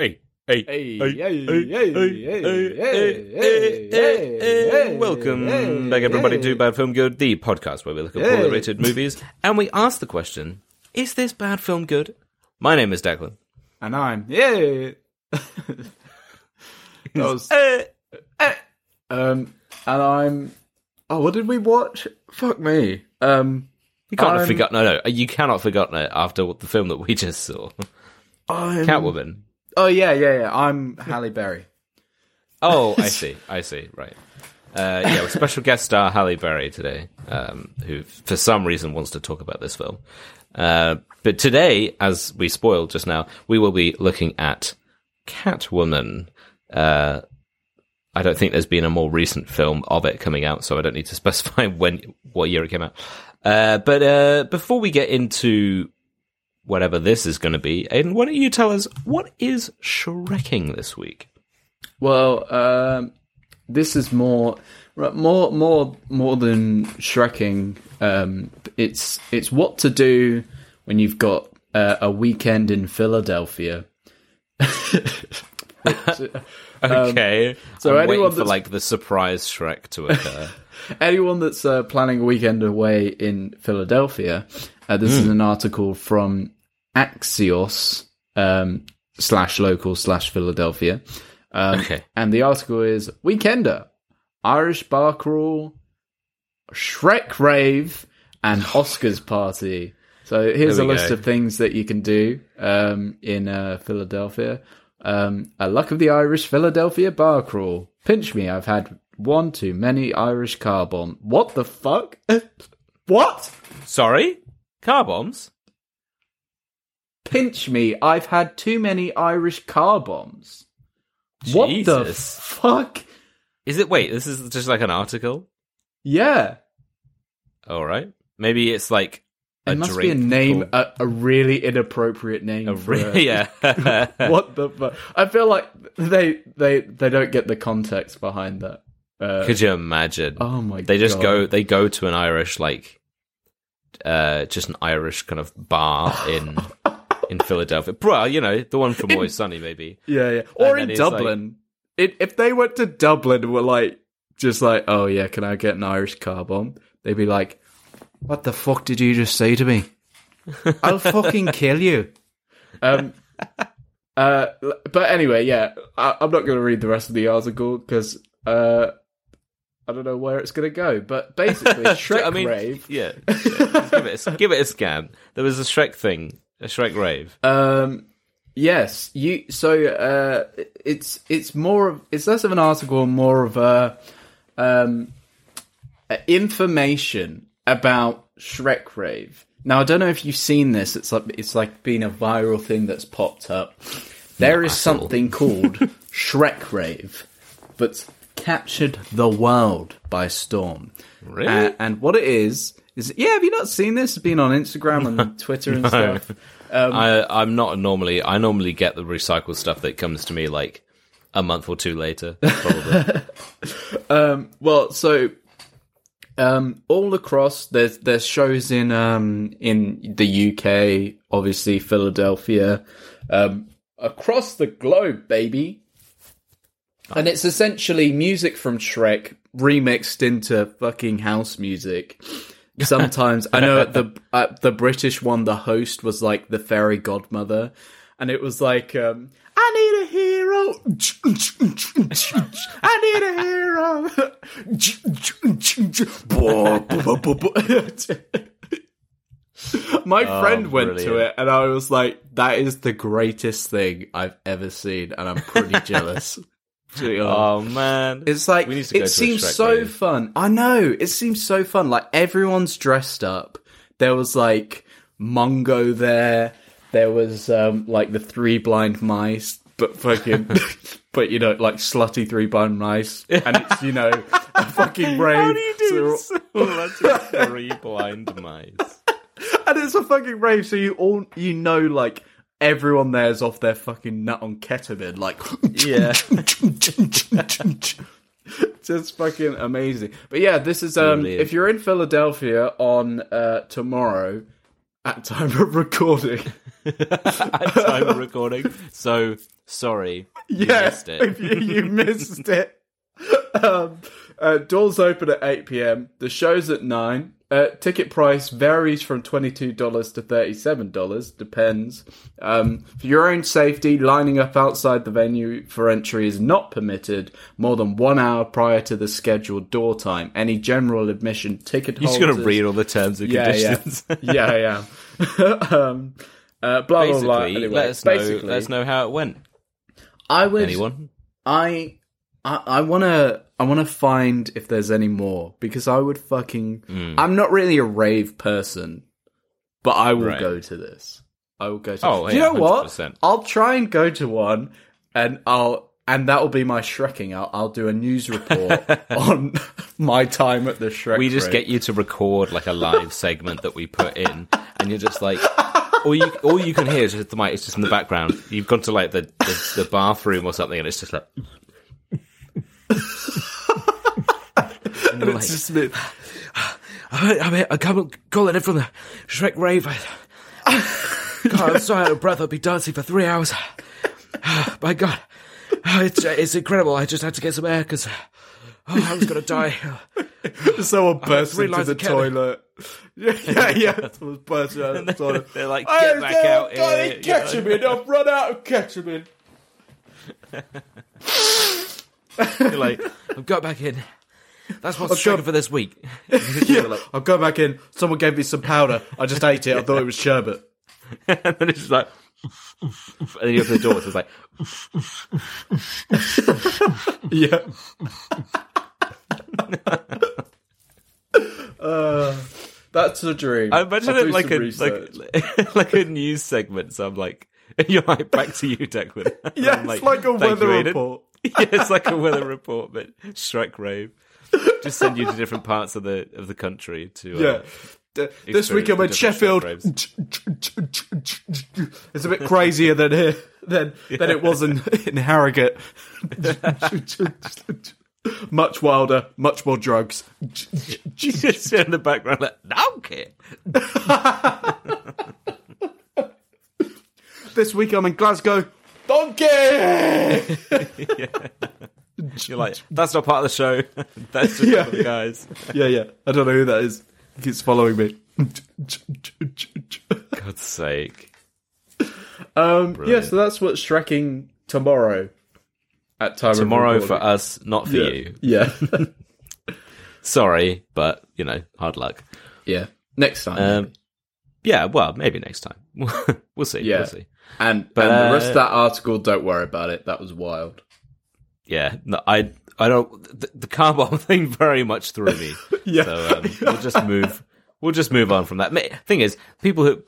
hey, hey, Hey, hey, hey, hey, hey, hey, hey, hey, hey, Welcome back, everybody, to Bad Film Good, the podcast where we look at poorly rated movies and we ask the question: Is this bad film good? My name is Declan. And I'm yeah. that was Eh, um, and I'm. Oh, what did we watch? Fuck me. Um, you can't have I'm- forgotten. No, no, you cannot forgotten it after the film that we just saw, I'm. Catwoman. Oh yeah, yeah, yeah. I'm Halle Berry. Oh, I see. I see. Right. Uh, yeah, with special guest star Halle Berry today, um, who for some reason wants to talk about this film. Uh, but today, as we spoiled just now, we will be looking at Catwoman. Uh, I don't think there's been a more recent film of it coming out, so I don't need to specify when, what year it came out. Uh, but uh, before we get into whatever this is going to be, Aiden, why don't you tell us what is Shrekking this week? Well, um, this is more, more, more, more than Shrekking. Um, it's it's what to do when you've got uh, a weekend in Philadelphia. Which, Okay. so I'm waiting anyone for like the surprise Shrek to occur. anyone that's uh, planning a weekend away in Philadelphia, uh, this is an article from Axios um, slash local slash Philadelphia. Um, Okay. And the article is Weekender, Irish bar crawl, Shrek rave, and Oscars party. So here's a list go. of things that you can do um, in uh, Philadelphia. Um, a luck of the Irish Philadelphia bar crawl. Pinch me, I've had one too many Irish car bomb. What the fuck? what? Sorry? Car bombs? Pinch me, I've had too many Irish car bombs. What the fuck? Is it wait, this is just like an article? Yeah. Alright. Maybe it's like a It must be a name, a, a really inappropriate name. re- yeah. what the fuck? I feel like they they they don't get the context behind that. Uh, Could you imagine? oh my! God. They just God. go they go to an Irish like uh just an Irish kind of bar in in Philadelphia. Well, you know, the one from Always Sunny maybe. Yeah, yeah. Or then in Dublin, it, if they went to Dublin and were like, just like, oh yeah, can I get an Irish car bomb? They'd be like, what the fuck did you just say to me? I'll fucking kill you. Um. Uh. But anyway, yeah. I, I'm not going to read the rest of the article because uh, I don't know where it's going to go. But basically, Shrek I mean, rave. Yeah. yeah. Give it a, give it a scan. There was a Shrek thing, a Shrek rave. Um, yes, you. So uh, it's it's more of it's less of an article, more of a um, information about Shrek Rave. Now I don't know if you've seen this. It's like it's like been a viral thing that's popped up. There is at all. something called Shrek Rave that's captured the world by storm. Really? Uh, and what it is is yeah. Have you not seen this? It's been on Instagram and Twitter and stuff. Um, I I'm not normally I normally get the recycled stuff that comes to me like a month or two later, probably. Um, well, so um, all across there's there's shows in um, in the UK, obviously Philadelphia, um, across the globe, baby. And it's essentially music from Shrek remixed into fucking house music. Sometimes I know the at the British one, the host was like the fairy godmother, and it was like, um, "I need a hero, I need a hero." My friend went to it, and I was like, "That is the greatest thing I've ever seen," and I'm pretty jealous. To be honest. oh man, It's like We need to go it to a seems Shrek so rave. fun. I know it seems so fun. Like everyone's dressed up. There was like Mongo there. There was um like the three blind mice, but fucking, but you know like slutty three blind mice, and it's you know a fucking rave. How do you do so- so three blind mice? and it's a fucking rave, so you all you know like everyone there's off their fucking nut on ketamine, like Yeah. just fucking amazing. But yeah, this is um Brilliant. if you're in Philadelphia on uh tomorrow at time of recording. at time of recording. So Sorry, you yeah, missed it. if you, you missed it. Um, uh, doors open at 8 p.m. The show's at 9. Uh, ticket price varies from $22 to $37, depends. Um, for your own safety, lining up outside the venue for entry is not permitted more than one hour prior to the scheduled door time. Any general admission ticket You're just gonna read all the terms and yeah, yeah. conditions. yeah, yeah. um, uh, blah, blah, blah. Anyway, let us know. Let us know how it went. I would... Anyone? I I, I wanna I wanna find if there's any more because I would fucking Hmm. I'm not really a rave person, but I will Right. go to this. I will go to. Oh, you know what? 100%. I'll try and go to one, and I'll and that will be my Shrekking. I'll, I'll do a news report on my time at the Shrek. We just get you to record like a live segment that we put in, and you're just like, all you all you can hear is just the mic. It's just in the background. You've gone to like the the, the bathroom or something, and it's just like. And like, It's just me. I'm here, I come calling in from the Shrek rave. I, God, I'm so out of breath. I'll be dancing for three hours. My God, Oh, it's uh, it's incredible. I just had to get some air because oh, I was gonna die. Someone burst into the toilet. Yeah, yeah, yeah. Someone burst out of the toilet. They're like, get back there, out guy, here. you Catch him in. I've run out of catch him in. You're like, I've got back in. That's what's I've got- for this week. Yeah, I'll go back in. Someone gave me some powder. I just ate it. I thought it was sherbet. and then it's just like, and then you open the door. So it's like, Yeah. uh, that's a dream. I imagine I'll it like a research. like, like a news segment. So I'm like, you're like, back to you, Declan. Yeah, I'm it's like a weather report. yeah, it's like a weather report, but Shrek rave. Just send you to different parts of the of the country to uh, Yeah. D- This week I'm in Sheffield. It's a bit crazier than here than than it was in, in Harrogate. much wilder, much more drugs. Just in the background like, donkey. This week I'm in Glasgow. Donkey. You're like, that's not part of the show. That's just Yeah, for the guys. yeah, yeah. I don't know who that is. He keeps following me. God's sake. Um, yeah, so that's what's Shrekking tomorrow. At time Tomorrow for us, not for Yeah. you. Yeah, Sorry, but you know, hard luck. yeah. Next time, Um, yeah, well, maybe next time. we'll see. Yeah. We'll see. and but, and the rest uh, of that article, don't worry about it. That was wild. Yeah, no, I, I don't. The, the car bomb thing very much threw me. Yeah. So um, we'll just move. We'll just move on from that. Thing is, people who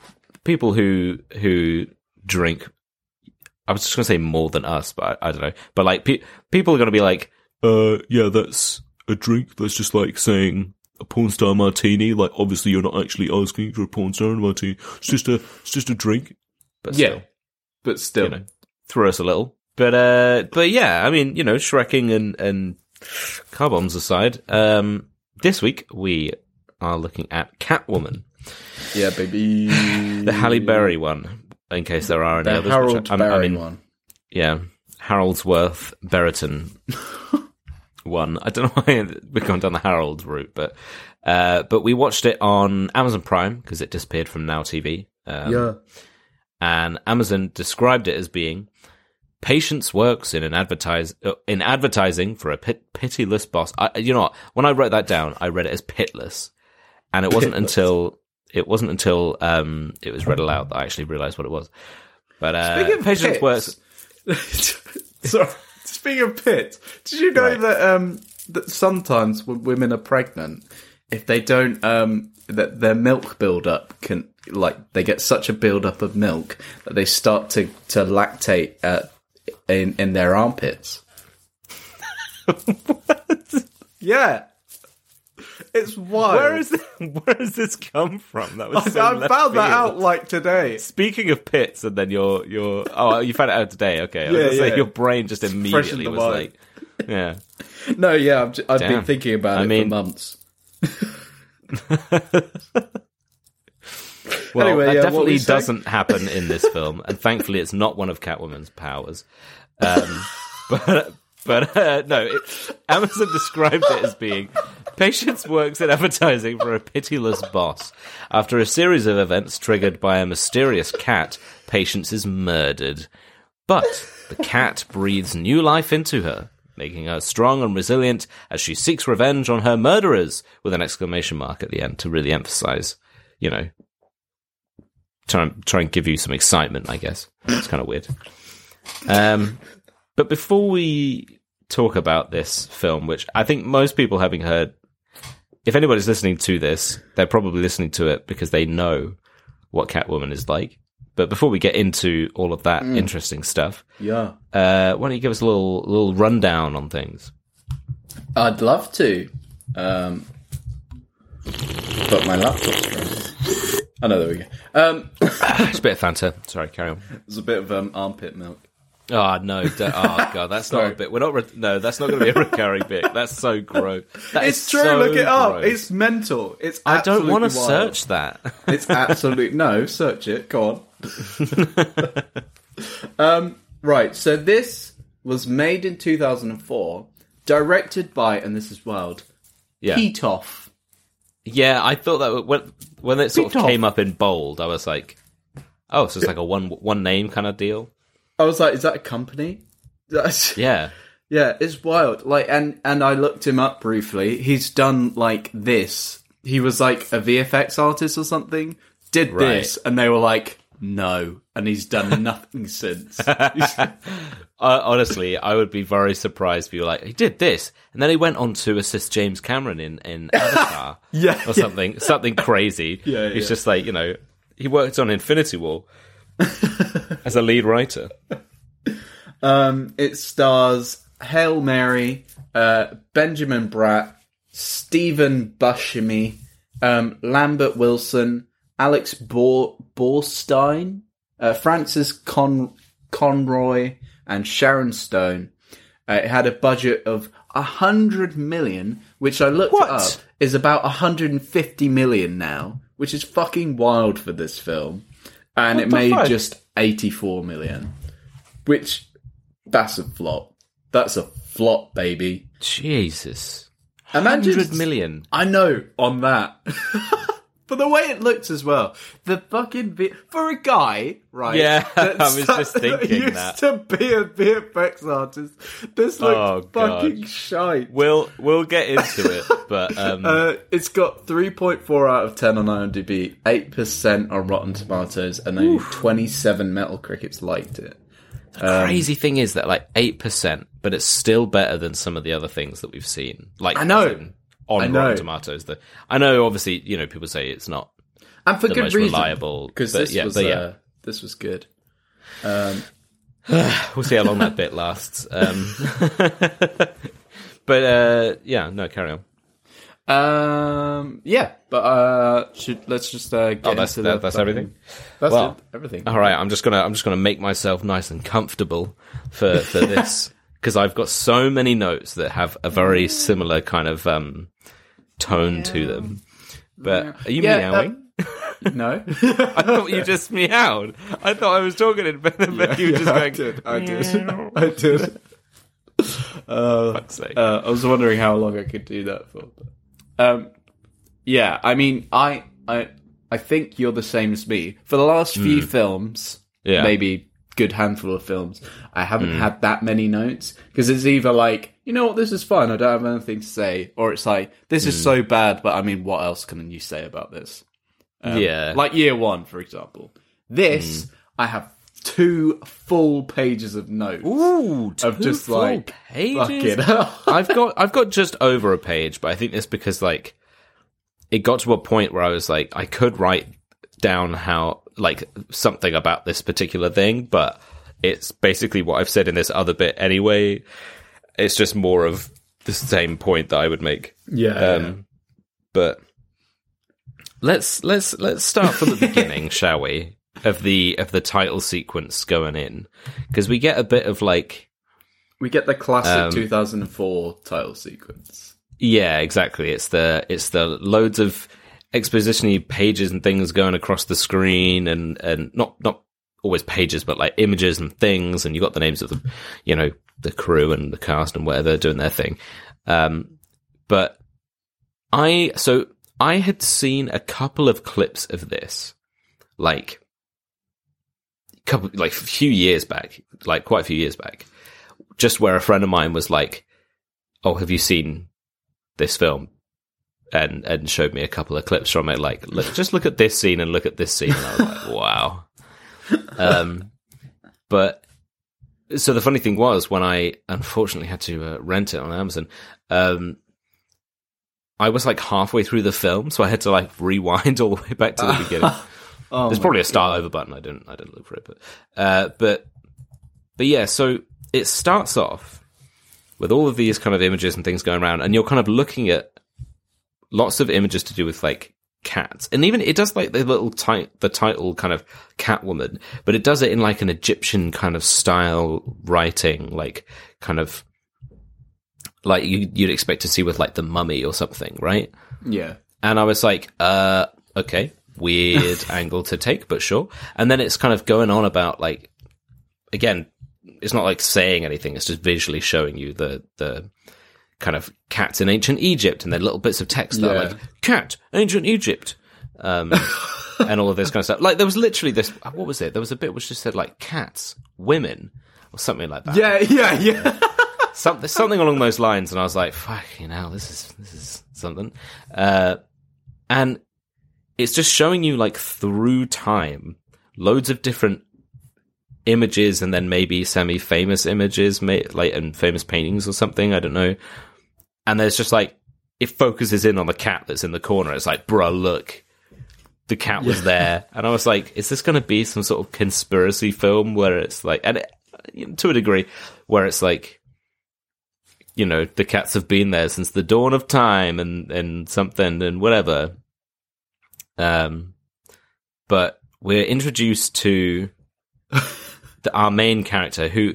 people who who drink. I was just gonna say more than us, but I, I don't know. But like, pe- people are gonna be like, uh, yeah, that's a drink. That's just like saying a porn star martini. Like, obviously, you're not actually asking for a porn star martini. It's just a, it's just a drink. But Yeah, still, but still, you know, throw us a little. But uh, but yeah, I mean, you know, Shrekking and and car bombs aside, um, this week we are looking at Catwoman, yeah, baby. the Halle Berry one. In case there are any the others, Harold I, I mean, one. yeah, Haroldsworth Berriton one. I don't know why we're going down the Harold route, but uh, but we watched it on Amazon Prime because it disappeared from Now TV. Um, yeah, and Amazon described it as being patience works in an advertise uh, in advertising for a pit- pitiless boss. I, you know what? When I wrote that down, I read it as pitless, and it wasn't Pitless. until it wasn't until um, it was read aloud that I actually realized what it was. But uh, Speaking of patience pits- works. Sorry. Speaking of pits, did you know Right. that um that sometimes when women are pregnant, if they don't um that their milk buildup can like they get such a buildup of milk that they start to to lactate uh, in in their armpits. What? Yeah, it's wild. Where is this, where has this come from? That was I, so I left found that out like today. Speaking of pits, and then your your oh, you found it out today. Okay, I was Yeah, gonna say your brain just fresh immediately was mind. like, yeah. No, yeah, I've, j- I've been thinking about I it mean- for months. Well, Anyway, that yeah, definitely were you saying? doesn't happen in this film, and thankfully, it's not one of Catwoman's powers. Um, but but uh, no, it, Amazon described it as being Patience works in advertising for a pitiless boss. After a series of events triggered by a mysterious cat, Patience is murdered. But the cat breathes new life into her, making her strong and resilient as she seeks revenge on her murderers, with an exclamation mark at the end to really emphasize, you know, try and try and give you some excitement. I guess it's kind of weird. Um, but before we talk about this film, which I think most people having heard, if anybody's listening to this, they're probably listening to it because they know what Catwoman is like. But before we get into all of that interesting stuff, Yeah. uh, why don't you give us a little little rundown on things? I'd love to. Um, but my laptop's. Oh know, there we go. Um, It's a bit of Fanta. Sorry, carry on. there's a bit of um, armpit milk. Oh no! Don't, oh god, that's not a bit. We're not. Re- no, that's not going to be a recurring bit. That's so gross. That It's true. so look it up. gross. It's mental. It's. I don't want to search that. It's absolute no. Search it. Go on. um, right. So this was made in 2004, directed by, and this is wild, yeah, Pitof. yeah. I thought that when when it sort of Pitof. came up in bold, I was like, oh, so it's like a one one name kind of deal. I was like, is that a company? That's, Yeah, Yeah, it's wild. Like, and and I looked him up briefly. He's done like this. He was like a VFX artist or something. Did Right. this, and they were like, no, and he's done nothing since. uh, honestly, I would be very surprised if you were like, he did this, and then he went on to assist James Cameron in in Avatar, Yeah, or something, something crazy. Yeah, He's yeah. just like you know, he worked on Infinity War as a lead writer. Um, it stars Hail Mary, uh, Benjamin Bratt, Stephen Buscemi, um, Lambert Wilson, Alex Bor- Borstein, uh, Frances Con- Conroy, and Sharon Stone. Uh, it had a budget of a hundred million, which I looked What? up is about 150 million now, which is fucking wild for this film. And it made fuck? just 84 million, which that's a flop. That's a flop, baby. Jesus, Imagine hundred million. I know on that. but the way it looks as well, the fucking vi- for a guy, right? Yeah, I was just thinking used that. to be a VFX artist. This looks Oh, God. fucking shite. We'll we'll get into it, but um, Uh, it's got 3.4 out of 10 on IMDb, 8% on Rotten Tomatoes, and only 27 Metacritics liked it. crazy thing is that like eight percent, but it's still better than some of the other things that we've seen. Like I know. On I know. Rotten Tomatoes. The, I know, obviously, you know, people say it's not And for good reason. reliable, Because this, yeah, was, yeah. uh, this was good. Um, We'll see how long that bit lasts. Um, but uh, yeah, no, carry on. Um, yeah, but uh, should let's just uh, get Oh, that's into the that's everything. That's Well, it, everything. All right, I'm just gonna I'm just gonna make myself nice and comfortable for for this because I've got so many notes that have a very similar kind of um tone to them. But are you Yeah, meowing? no, I thought you just meowed. I thought I was talking in but but you were just going. I going. did, I did, I did. Uh, sake. uh, I was wondering how long I could do that for. But, um, yeah, I mean, I, I, I think you're the same as me. For the last few films, Hmm. Yeah. Hmm. maybe good handful of films, I haven't had that many notes because it's either like, you know what, this is fun, I don't have anything to say, or it's like, this Hmm. is so bad, but I mean, what else can you say about this? Um, yeah, Like year one, for example. This, Hmm. I have two full pages of notes ooh, of two just full like pages. I've got I've got just over a page, but I think that's because like it got to a point where I was like I could write down how like something about this particular thing, but it's basically what I've said in this other bit anyway. It's just more of the same point that I would make. yeah, Um, But let's let's let's start from the beginning, shall we? Of the of the title sequence going in because we get a bit of like we get the classic Um, 2004 title sequence. Yeah, exactly. It's the it's the loads of exposition pages and things going across the screen and, and not, not always pages, but like images and things. And you got the names of the, you know, the crew and the cast and whatever doing their thing. Um, but I, so I had seen a couple of clips of this, like, couple, like a few years back, like quite a few years back, just where a friend of mine was like, "Oh, have you seen this film?" And and showed me a couple of clips from it. Like, look, just look at this scene and look at this scene. And I was like, wow. Um, but so the funny thing was when I unfortunately had to uh, rent it on Amazon. Um, I was like halfway through the film, so I had to like rewind all the way back to the beginning. Oh There's probably a start over button. I didn't. I didn't look for it, but uh, but but yeah. So it starts off with all of these kind of images and things going around, and you're kind of looking at lots of images to do with like cats, and even it does like the little tit- the title kind of Catwoman, but it does it in like an Egyptian kind of style writing, like kind of like you, you'd expect to see with like the Mummy or something, right? Yeah. And I was like, uh, okay, weird angle to take, but sure. And then it's kind of going on about like, again, it's not like saying anything. It's just visually showing you the, the kind of cats in ancient Egypt and then little bits of text that are like, cat, ancient Egypt. Um, and all of this kind of stuff. Like there was literally this, what was it? There was a bit which just said like cats, women, or something like that Yeah, yeah, yeah. something something along those lines, and I was like, "Fucking hell, this is this is something." Uh, and it's just showing you like through time, loads of different images, and then maybe semi-famous images, may, like and famous paintings or something. I don't know. And there's just like it focuses in on the cat that's in the corner. It's like, bruh, look. The cat was there, and I was like, "Is this going to be some sort of conspiracy film where it's like, and it, to a degree, where it's like, you know, the cats have been there since the dawn of time and, and something and whatever. Um, but we're introduced to the, our main character who,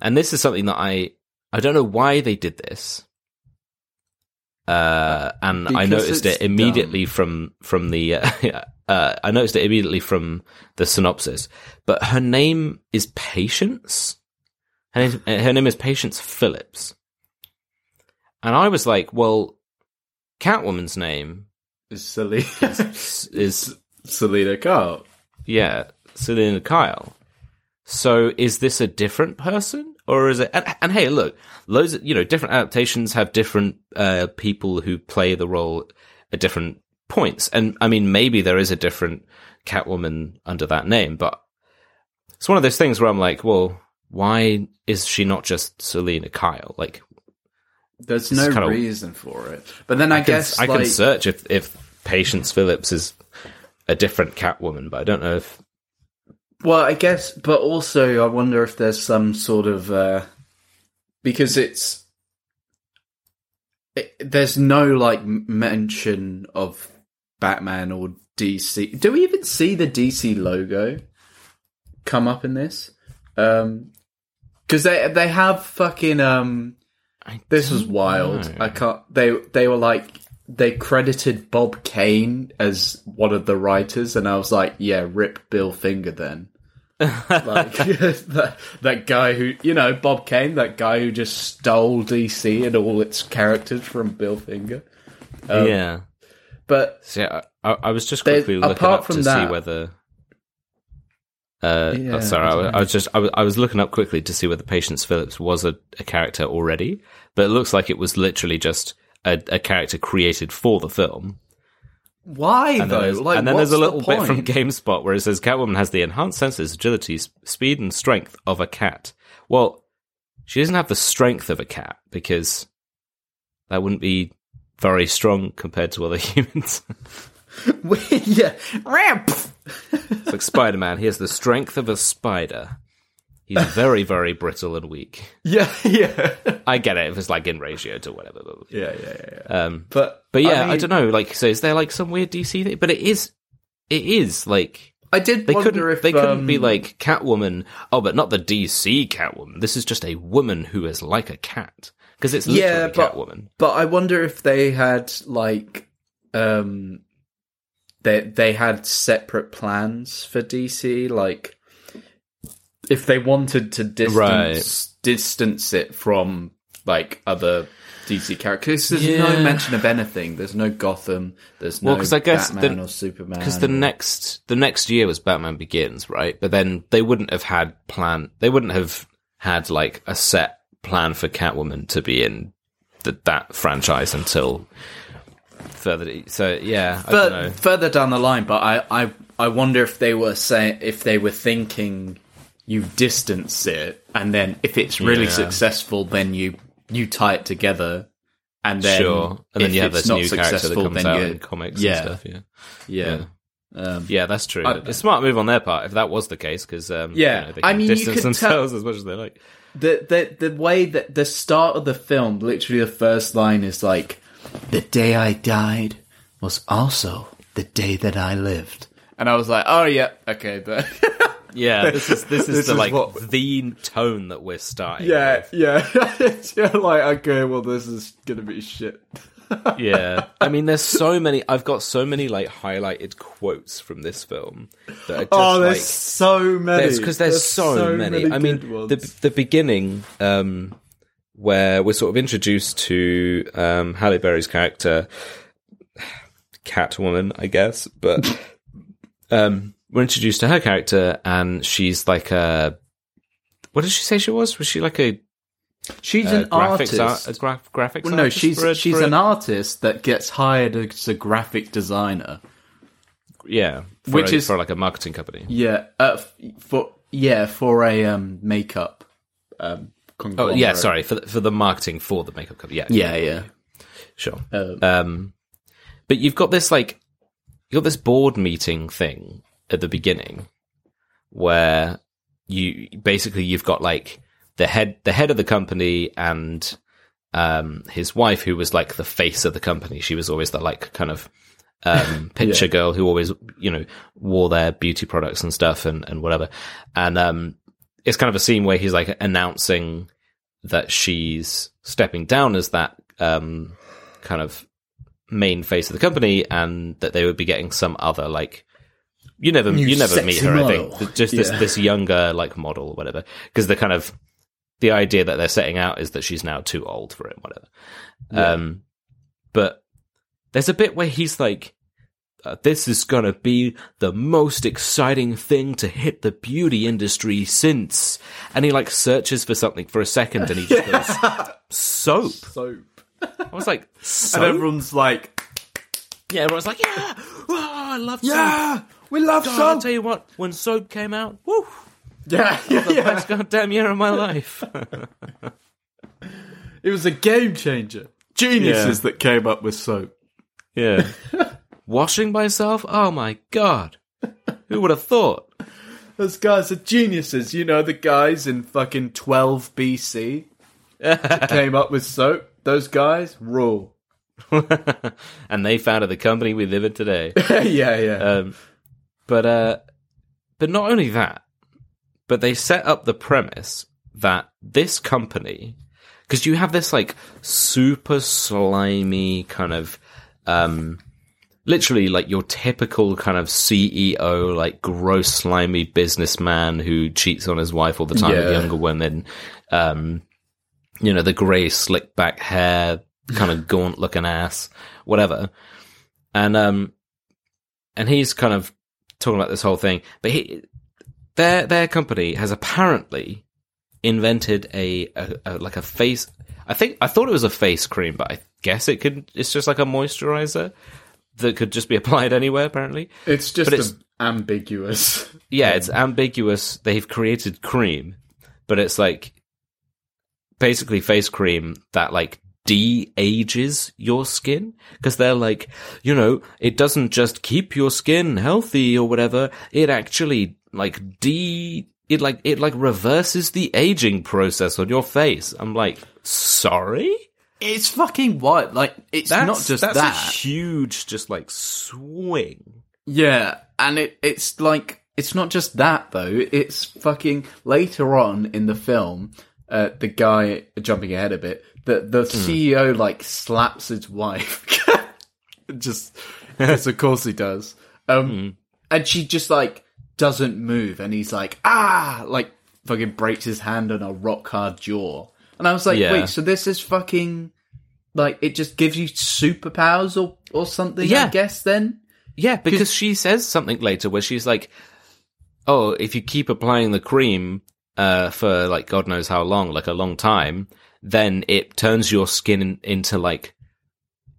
and this is something that I, I don't know why they did this. Uh, and I noticed it immediately from, from the, uh, uh, I noticed it immediately from the synopsis, but her name is Patience. Her name, her name is Patience Phillips. And I was like, well, Catwoman's name Is Selina, is, is Selina Kyle. yeah, Selina Kyle. So is this a different person? Or is it, and, and hey, look, loads of, you know, different adaptations have different, uh, people who play the role at different points. And I mean, maybe there is a different Catwoman under that name, but it's one of those things where I'm like, well, why is she not just Selina Kyle? Like, There's no kinda- reason for it. But then I, can- guess I like, can search if if Patience Phillips is a different Catwoman, but I don't know if Well, I guess, but also I wonder if there's some sort of uh, because it's it, there's no like mention of Batman or DC. Do we even see the DC logo come up in this? Um, because they they have fucking um. I This was wild. know. I can't. They they were like they credited Bob Kane as one of the writers, and I was like, yeah, rip Bill Finger then. Like that that guy who you know Bob Kane, that guy who just stole DC and all its characters from Bill Finger. Um, yeah. But yeah, I, I was just quickly looking up to that- see whether. Uh, Yeah, oh, sorry, I I, was- I was just I was, I was looking up quickly to see whether Patience Phillips was a, a character already, but it looks like it was literally just a, a character created for the film. Why And though? Like, and then there's a little the bit from? GameSpot where it says Catwoman has the enhanced senses, agility, speed, and strength of a cat. Well, she doesn't have the strength of a cat because that wouldn't be very strong compared to other humans. yeah, ramp. It's like Spider Man. He has the strength of a spider. He's very, very brittle and weak. Yeah, yeah, I get it if it's like in ratio to whatever. But, yeah, yeah, yeah. yeah. um, But but yeah, I, mean, don't know. Like, so is there like some weird DC thing? But it is, it is like I did they wonder couldn't. if they couldn't be um, like Catwoman. Oh, but not the DC Catwoman. This is just a woman who is like a cat because it's literally Yeah, but- Catwoman. But I wonder if they had like um they they had separate plans for DC. Like, if they wanted to distance Right. distance it from like other DC characters, there's Yeah. no mention of anything. There's no Gotham. There's no Well, 'cause I guess Batman the- or Superman. because the or- next the next year was Batman Begins, right? But then they wouldn't have had plan. They wouldn't have had like a set plan for Catwoman to be in the, that franchise until further. So yeah, I don't Fur- know. further down the line, but I, I, I wonder if they were saying if they were thinking you distance it, and then if it's really Yeah. successful, then you you tie it together, and then sure, and then if you have this new character that successful, comes then out you- in comics yeah. and stuff. Yeah, yeah. yeah. Um, Yeah, that's true. I. It's a smart move on their part if that was the case, because um, Yeah, you know, they I can mean, you distance could tell- themselves as much as they like. the the the way that the start of the film, literally the first line is like, "The day I died was also the day that I lived," and I was like, "Oh yeah, okay, but." Yeah, this is this is This the is like what- the tone that we're starting. Yeah, with. yeah. You're like, okay, well, this is gonna be shit. yeah. I mean, there's so many. I've got so many like highlighted quotes from this film that are just Oh, there's like so many. because there's, so, many. I mean, ones. the the beginning, um, where we're sort of introduced to um, Halle Berry's character, Catwoman, I guess, but um, we're introduced to her character, and she's like a. What did she say she was? Was she like a, she's an artist. art, a gra- graphics? well, no, she's a- she's an artist that gets hired as a graphic designer. yeah, for which a- is- for like a marketing company. Yeah, uh, for yeah for a um, makeup. Um, Oh yeah, sorry for the, for the marketing for the makeup company. Yeah, Yeah, yeah. sure. Um, Um, but you've got this like you've got this board meeting thing at the beginning where you basically you've got like the head the head of the company and um his wife who was like the face of the company. She was always the like kind of um picture girl who always you know wore their beauty products and stuff and and whatever. And um it's kind of a scene where he's like announcing that she's stepping down as that um kind of main face of the company and that they would be getting some other like you never New you never meet her I think. just this Yeah. this younger like model or whatever. Because the kind of the idea that they're setting out is that she's now too old for it whatever. Um but there's a bit where he's like uh, this is gonna be the most exciting thing to hit the beauty industry since and he like searches for something for a second and he just goes soap. Soap. I was like, soap? And everyone's like, yeah, everyone's like, yeah, oh, I love soap. Yeah, we love God, I'll soap. tell you what, when soap came out, woo, Yeah, yeah, the yeah. best goddamn year of my life. It was a game changer. Geniuses that came up with soap. yeah. Washing myself? Oh my god. Who would have thought? Those guys are geniuses. You know, the guys in fucking 12 BC that came up with soap. Those guys rule. and they founded the company we live in today. yeah, yeah. Um, but uh, but not only that, but they set up the premise that this company, because you have this like super slimy kind of, um, literally like your typical kind of CEO, like gross slimy businessman who cheats on his wife all the time with younger women. Um, you know, the grey slick back hair, kind of gaunt looking ass, whatever. And, um, and he's kind of talking about this whole thing, but he, their, their company has apparently invented a, a, a, like a face, I think, I thought it was a face cream, but I guess it could, it's just like a moisturizer that could just be applied anywhere, apparently. it's just but it's- am- ambiguous. Yeah, it's ambiguous. They've created cream, but it's like basically face cream that like de-ages your skin because they're like, you know, it doesn't just keep your skin healthy or whatever. It actually like de it like it like reverses the aging process on your face. I'm like, sorry. It's fucking wild. Like, it's That's not just that's that. a huge just like swing. Yeah, and it it's like it's not just that though. It's fucking later on in the film, uh, the guy jumping ahead a bit, the the CEO like slaps his wife. just because of course he does. Um, Hmm. and she just like doesn't move, and he's like, ah, like fucking breaks his hand on a rock hard jaw. And I was like, Yeah. wait, so this is fucking like it just gives you superpowers or or something? I Yeah. guess then. Yeah, because she says something later where she's like, "Oh, if you keep applying the cream uh, for like God knows how long, like a long time, then it turns your skin in, into like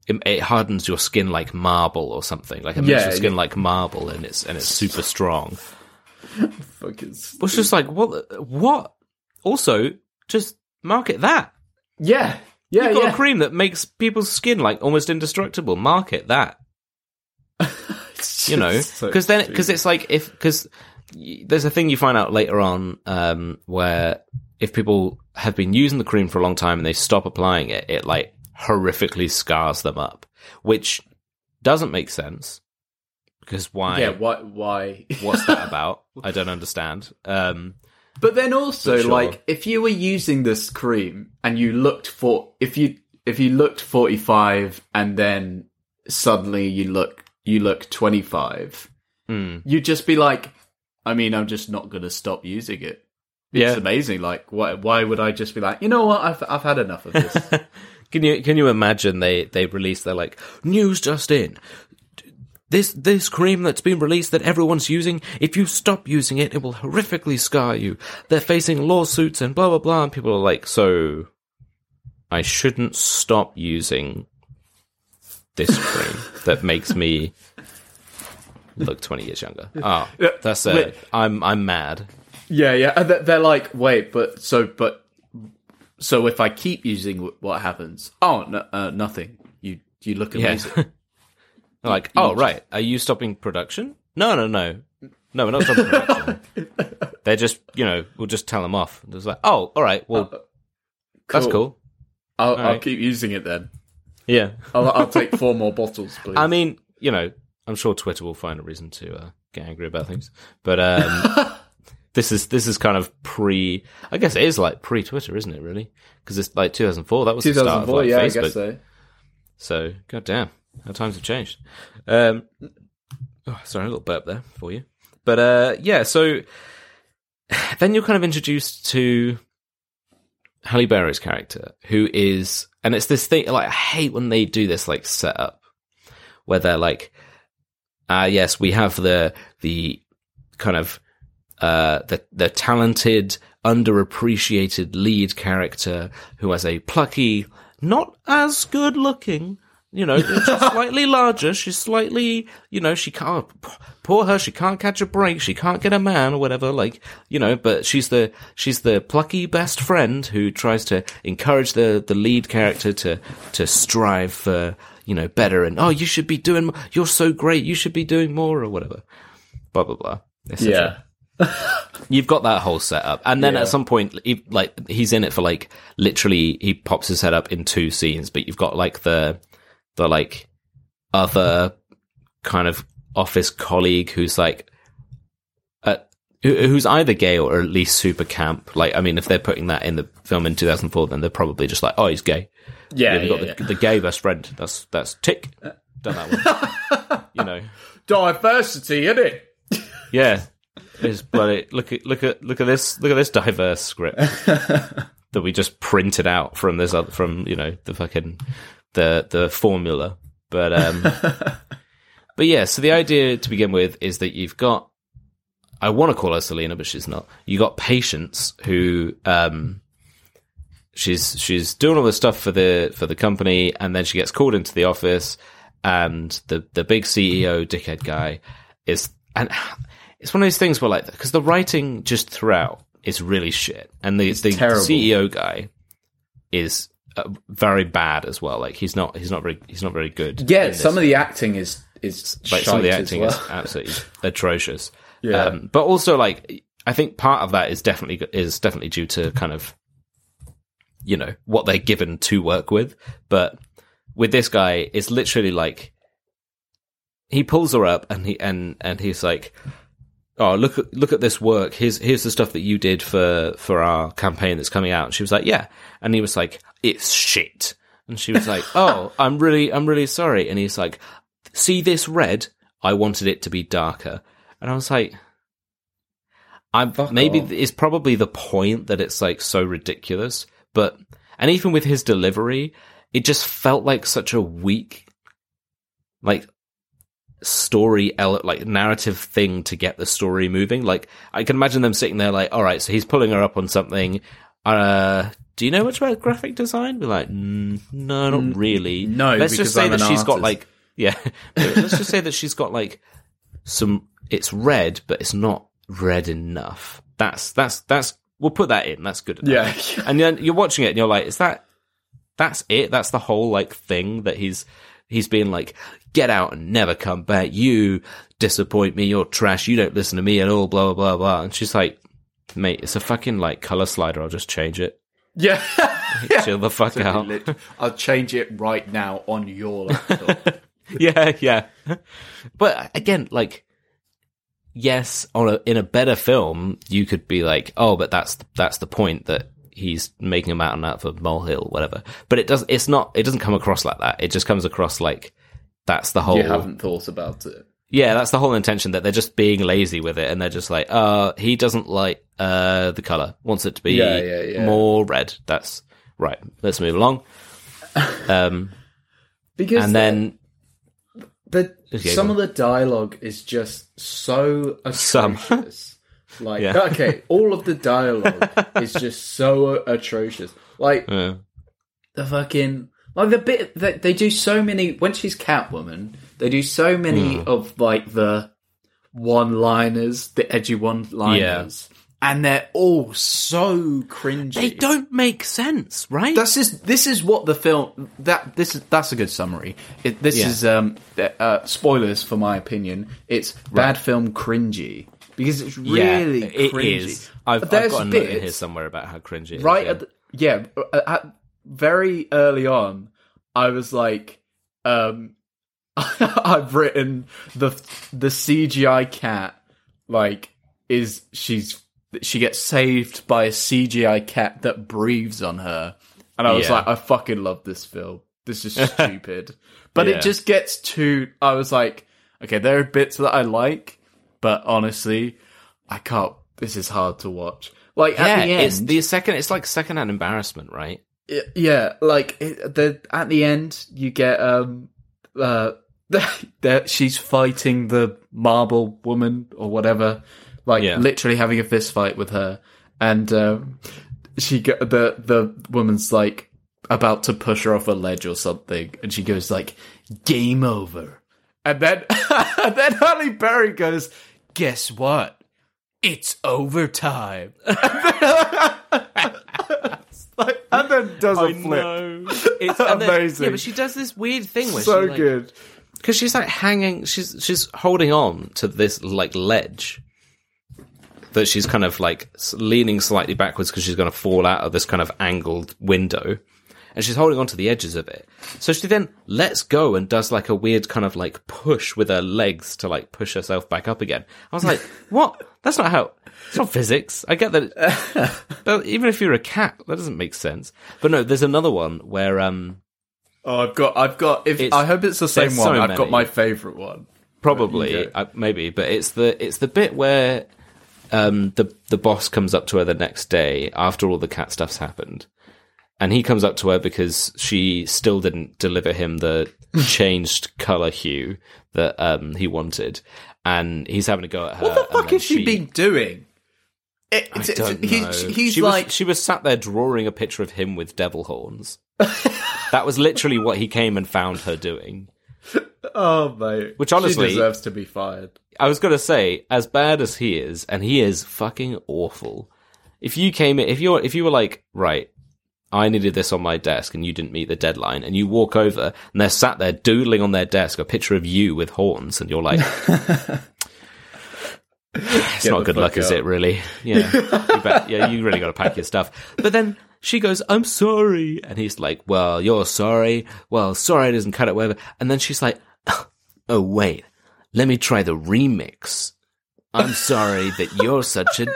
it, it hardens your skin like marble or something. Like it makes Yeah, your skin like marble, and it's and it's super strong." Fucking It's just like what? What? Also, just market that. yeah, yeah, You've got yeah. a cream that makes people's skin like almost indestructible. Market that. You know because then because it's like if because there's a thing you find out later on um where if people have been using the cream for a long time and they stop applying it it like horrifically scars them up which doesn't make sense because why yeah, why? Why? what's that about i don't understand um But then also, sure. like, if you were using this cream and you looked for if you if you looked forty five and then suddenly you look you look twenty five, hmm. you'd just be like, I mean, I'm just not gonna stop using it. It's amazing. Like, why why would I just be like, you know what? I've I've had enough of this. Can you can you imagine they they release their like news just in this this cream that's been released that everyone's using if you stop using it it will horrifically scar you they're facing lawsuits and blah blah blah and people are like so I shouldn't stop using this cream that makes me look 20 years younger oh that's uh, Wait. it I'm I'm mad yeah, yeah. They- they're like, wait, but so but so if I keep using, what happens? Oh, no, uh, nothing. You you look Yeah. amazing. They're like, oh right, are you stopping production? No, no, no, no, we're not stopping production. They're just, you know, we'll just tell them off. It's like, oh, all right, well, that's cool. I'll, I'll keep using it then. Yeah, I'll, I'll take four more bottles, please. I mean, you know, I'm sure Twitter will find a reason to uh, get angry about things, but um, this is this is kind of pre. I guess it is like pre Twitter, isn't it? Really, because it's like 2004. That was the start of 2004, like, yeah, I guess so. So, goddamn, how times have changed. Um, oh, sorry, a little burp there for you. But uh, yeah, so then you're kind of introduced to Halle Berry's character, who is, and it's this thing. Like, I hate when they do this like setup where they're like, ah, yes, we have the the kind of uh, the the talented, underappreciated lead character who has a plucky, not as good looking. You know, she's slightly larger. She's slightly, you know, she can't. Poor her. She can't catch a break. She can't get a man or whatever. Like, you know, but she's the she's the plucky best friend who tries to encourage the the lead character to to strive for you know better and oh you should be doing you're so great you should be doing more or whatever blah blah blah etc Yeah. you've got that whole setup. And then Yeah. at some point he, like he's in it for like literally he pops his head up in two scenes but you've got like the the like other kind of office colleague who's like uh, who- who's either gay or at least super camp. Like i mean if they're putting that in the film in 2004 then they're probably just like oh he's gay. Yeah, you've yeah, got yeah. the, the gay best friend. That's that's tick. Done that one. You know. Diversity, isn't it? Yeah, it's bloody. Look at look at look at this look at this diverse script that we just printed out from this other from you know the fucking the the formula. But um, but yeah. So the idea to begin with is that you've got. I want to call her Selina, but she's not. You got Patience who um, she's she's doing all this stuff for the for the company, and then she gets called into the office, and the the big CEO dickhead guy is and it's one of those things where like because the writing just throughout is really shit, and the the. CEO guy is uh, very bad as well. Like he's not he's not very he's not very good. Yeah, some of the acting is is like some of the acting as is absolutely atrocious. Yeah. Um, but also like I think part of that is definitely is definitely due to kind of you know what they're given to work with. But with this guy, it's literally like he pulls her up and he and and he's like. Oh, look at look at this work. Here's here's the stuff that you did for for our campaign that's coming out. And she was like, "Yeah," and he was like, "It's shit." And she was like, "Oh, I'm really I'm really sorry." And he's like, "See this red? I wanted it to be darker. And I was like, I'm Fuck maybe off. it's probably the point that it's like so ridiculous, but and even with his delivery, it just felt like such a weak, like story ele- like narrative thing to get the story moving. Like I can imagine them sitting there like, all right, so he's pulling her up on something. Uh, do you know much about graphic design? Be like, mm, no, not really. no, let's just say I'm that she's got like, yeah, let's just say that she's got like some. It's red, but it's not red enough. That's that's that's. We'll put that in. That's good enough. Yeah. and then you're watching it and you're like, is that that's it? That's the whole like thing that he's he's being like, get out and never come back. You disappoint me. You're trash. You don't listen to me at all. Blah blah blah blah. And she's like, mate, it's a fucking like color slider. I'll just change it. Yeah. Chill the fuck out. Lit- I'll change it right now on your laptop. yeah, yeah. But again, like, yes, on a in a better film, you could be like, oh, but that's that's the point that he's making a mountain out of a molehill, whatever. But it does. It's not. It doesn't come across like that. It just comes across like that's the whole. you haven't thought about it. Yeah, that's the whole intention that they're just being lazy with it, and they're just like, uh, he doesn't like uh the color, wants it to be Yeah, yeah, yeah. more red. That's right. Let's move along. Um, Because and then the Okay, some of the dialogue is just so atrocious. like Yeah. okay, all of the dialogue is just so atrocious. Like uh, the fucking like the bit that they do so many when she's Catwoman, they do so many Hmm. of like the one-liners, the edgy one-liners, and they're all so cringy. they don't make sense, right? That's just this is what the film that this is that's a good summary. It, this Yeah. is um uh, spoilers for my opinion. It's bad film cringy because it's really yeah, it cringy. is. I've, I've got a note in here somewhere about how cringy it is. right yeah. at the, yeah uh, at, very early on i was like um i've written the the cgi cat like is she's she gets saved by a cgi cat that breathes on her and i was Yeah. like i fucking love this film this is stupid but Yeah. it just gets too i was like okay there are bits that i like but honestly i can't this is hard to watch like yeah, at the end it's the second. It's like secondhand embarrassment, right? Yeah like it, the at the end you get um uh that she's fighting the marble woman or whatever like Yeah. literally having a fist fight with her. And um she go, the the woman's like about to push her off a ledge or something. And she goes like game over. And then and then Halle Berry goes guess what? It's overtime like, and then does a flip It's and then- Amazing. yeah, but she does this weird thing where so like, good because she's like hanging. She's she's holding on to this like ledge that she's kind of like leaning slightly backwards because she's going to fall out of this kind of angled window. And she's holding on to the edges of it. So she then lets go and does like a weird kind of like push with her legs to like push herself back up again. I was like, what? That's not how, it's not physics. I get that. but even if you're a cat, that doesn't make sense. But no, there's another one where, um, Oh, I've got, I've got. If I hope it's the same one. so I've got my favorite one. Probably, Okay. uh, maybe, but it's the it's the bit where um, the the boss comes up to her the next day after all the cat stuff's happened, and he comes up to her because she still didn't deliver him the changed color hue that um, he wanted, and he's having a go at her. What the fuck has she, been doing? It, I don't he- know. he's she like, was, she was sat there drawing a picture of him with devil horns. that was literally what he came and found her doing. oh mate, Which honestly- she deserves to be fired. I was gonna say, as bad as he is, and he is fucking awful. If you came in, if you're, if you were like, right, I needed this on my desk, and you didn't meet the deadline, and you walk over, and they're sat there doodling on their desk a picture of you with horns, and you're like, it's not good luck, fuck is it? Really? Yeah, you bet, yeah, you really got to pack your stuff. But then she goes, "I'm sorry," and he's like, "Well, you're sorry. Well, sorry doesn't cut it, whatever." And then she's like, "Oh wait, let me try the remix. I'm sorry that you're such a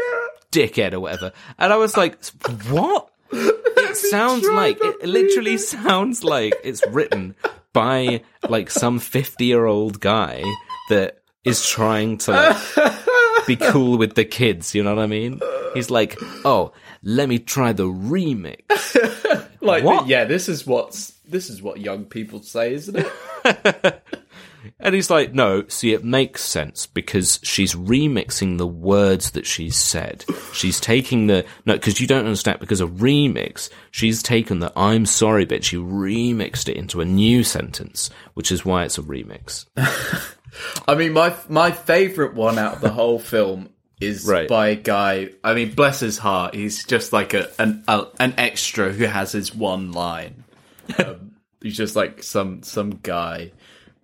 dickhead or whatever." And I was like, "What?" It sounds like it literally sounds like it's written by like some 50 year old guy that is trying to like be cool with the kids. You know what I mean? He's like, oh, let me try the remix. Like, What? yeah, this is what's this is what young people say, isn't it? And he's like, no, see, it makes sense because she's remixing the words that she's said. She's taking the, no, because you don't understand, because a remix, she's taken the I'm sorry bit, she remixed it into a new sentence, which is why it's a remix. I mean, my my favorite one out of the whole film is Right. by a guy. I mean, bless his heart, he's just like a an a, an extra who has his one line. Um, he's just like some some guy,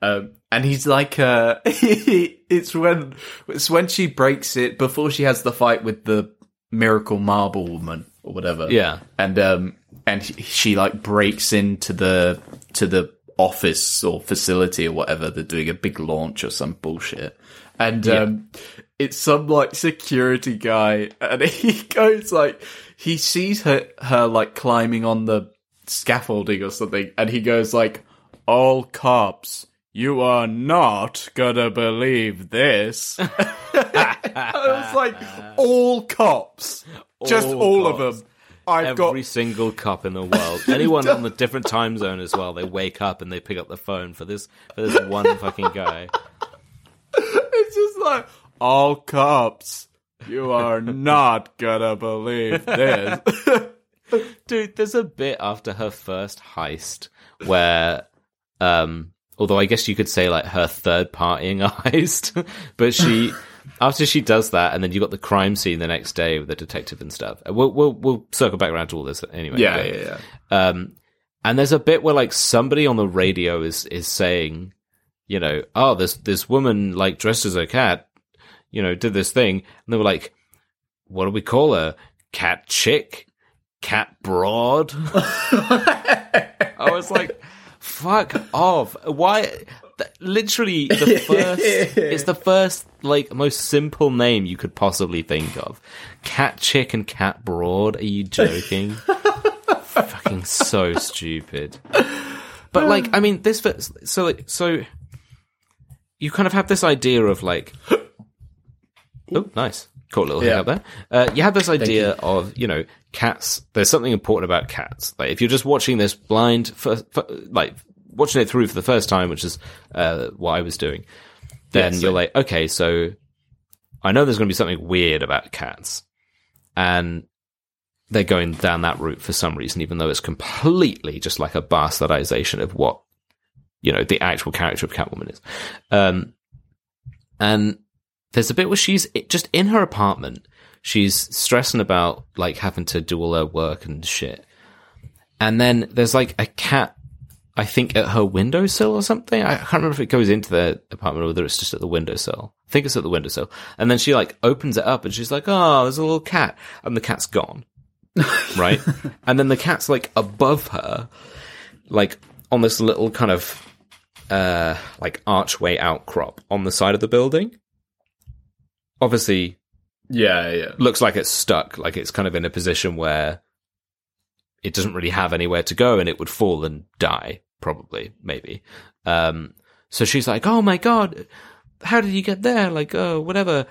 um, and he's like, uh, it's when it's when she breaks it before she has the fight with the miracle marble woman or whatever. Yeah. and um, and she, she like breaks into the to the office or facility or whatever. They're doing a big launch or some bullshit, and um, it's some like security guy, and he goes like he sees her her like climbing on the scaffolding or something, and he goes like, "All cops." You are not gonna believe this. I was like, all cops, just All all, of them. I've Every got single cop in the world, anyone on the different time zone as well, they wake up and they pick up the phone for this, for this one fucking guy. It's just like all cops. You are not gonna believe this. Dude, there's a bit after her first heist where, um, although I guess you could say like her third partying heist, but she, after she does that, and then you've got the crime scene the next day with the detective and stuff. Uh, We'll we'll we'll circle back around to all this anyway. yeah, but, yeah, yeah. Um, and there's a bit where like somebody on the radio is is saying, you know, oh, this this woman like dressed as a cat, you know, did this thing, and they were like, what do we call her? Cat chick, cat broad. I was like, fuck off! Why? Literally, the first it's the first like most simple name you could possibly think of. Cat chick and cat broad. Are you joking? fucking so stupid. But like, I mean, this so like so you kind of have this idea of like, oh, nice, cool little Yeah. hiccup there. Uh, you have this idea of you know cats. There's something important about cats. Like if you're just watching this blind, for, for, like watching it through for the first time, which is uh, what I was doing, then Yeah, you're same. like, okay, so I know there's going to be something weird about cats, and they're going down that route for some reason, even though it's completely just like a bastardization of what you know the actual character of Catwoman is. Um, and there's a bit where she's just in her apartment. She's stressing about like having to do all her work and shit. And then there's like a cat, I think, at her windowsill or something. I can't remember if it goes into the apartment or whether it's just at the windowsill. I think it's at the windowsill. And then she like opens it up and she's like, "Oh, there's a little cat," and the cat's gone. right? And then the cat's like above her, like on this little kind of uh like archway outcrop on the side of the building. Obviously, Yeah, yeah. looks like it's stuck, like it's kind of in a position where it doesn't really have anywhere to go and it would fall and die, probably, maybe. Um, so she's like, oh my god, how did you get there? Like, oh, whatever.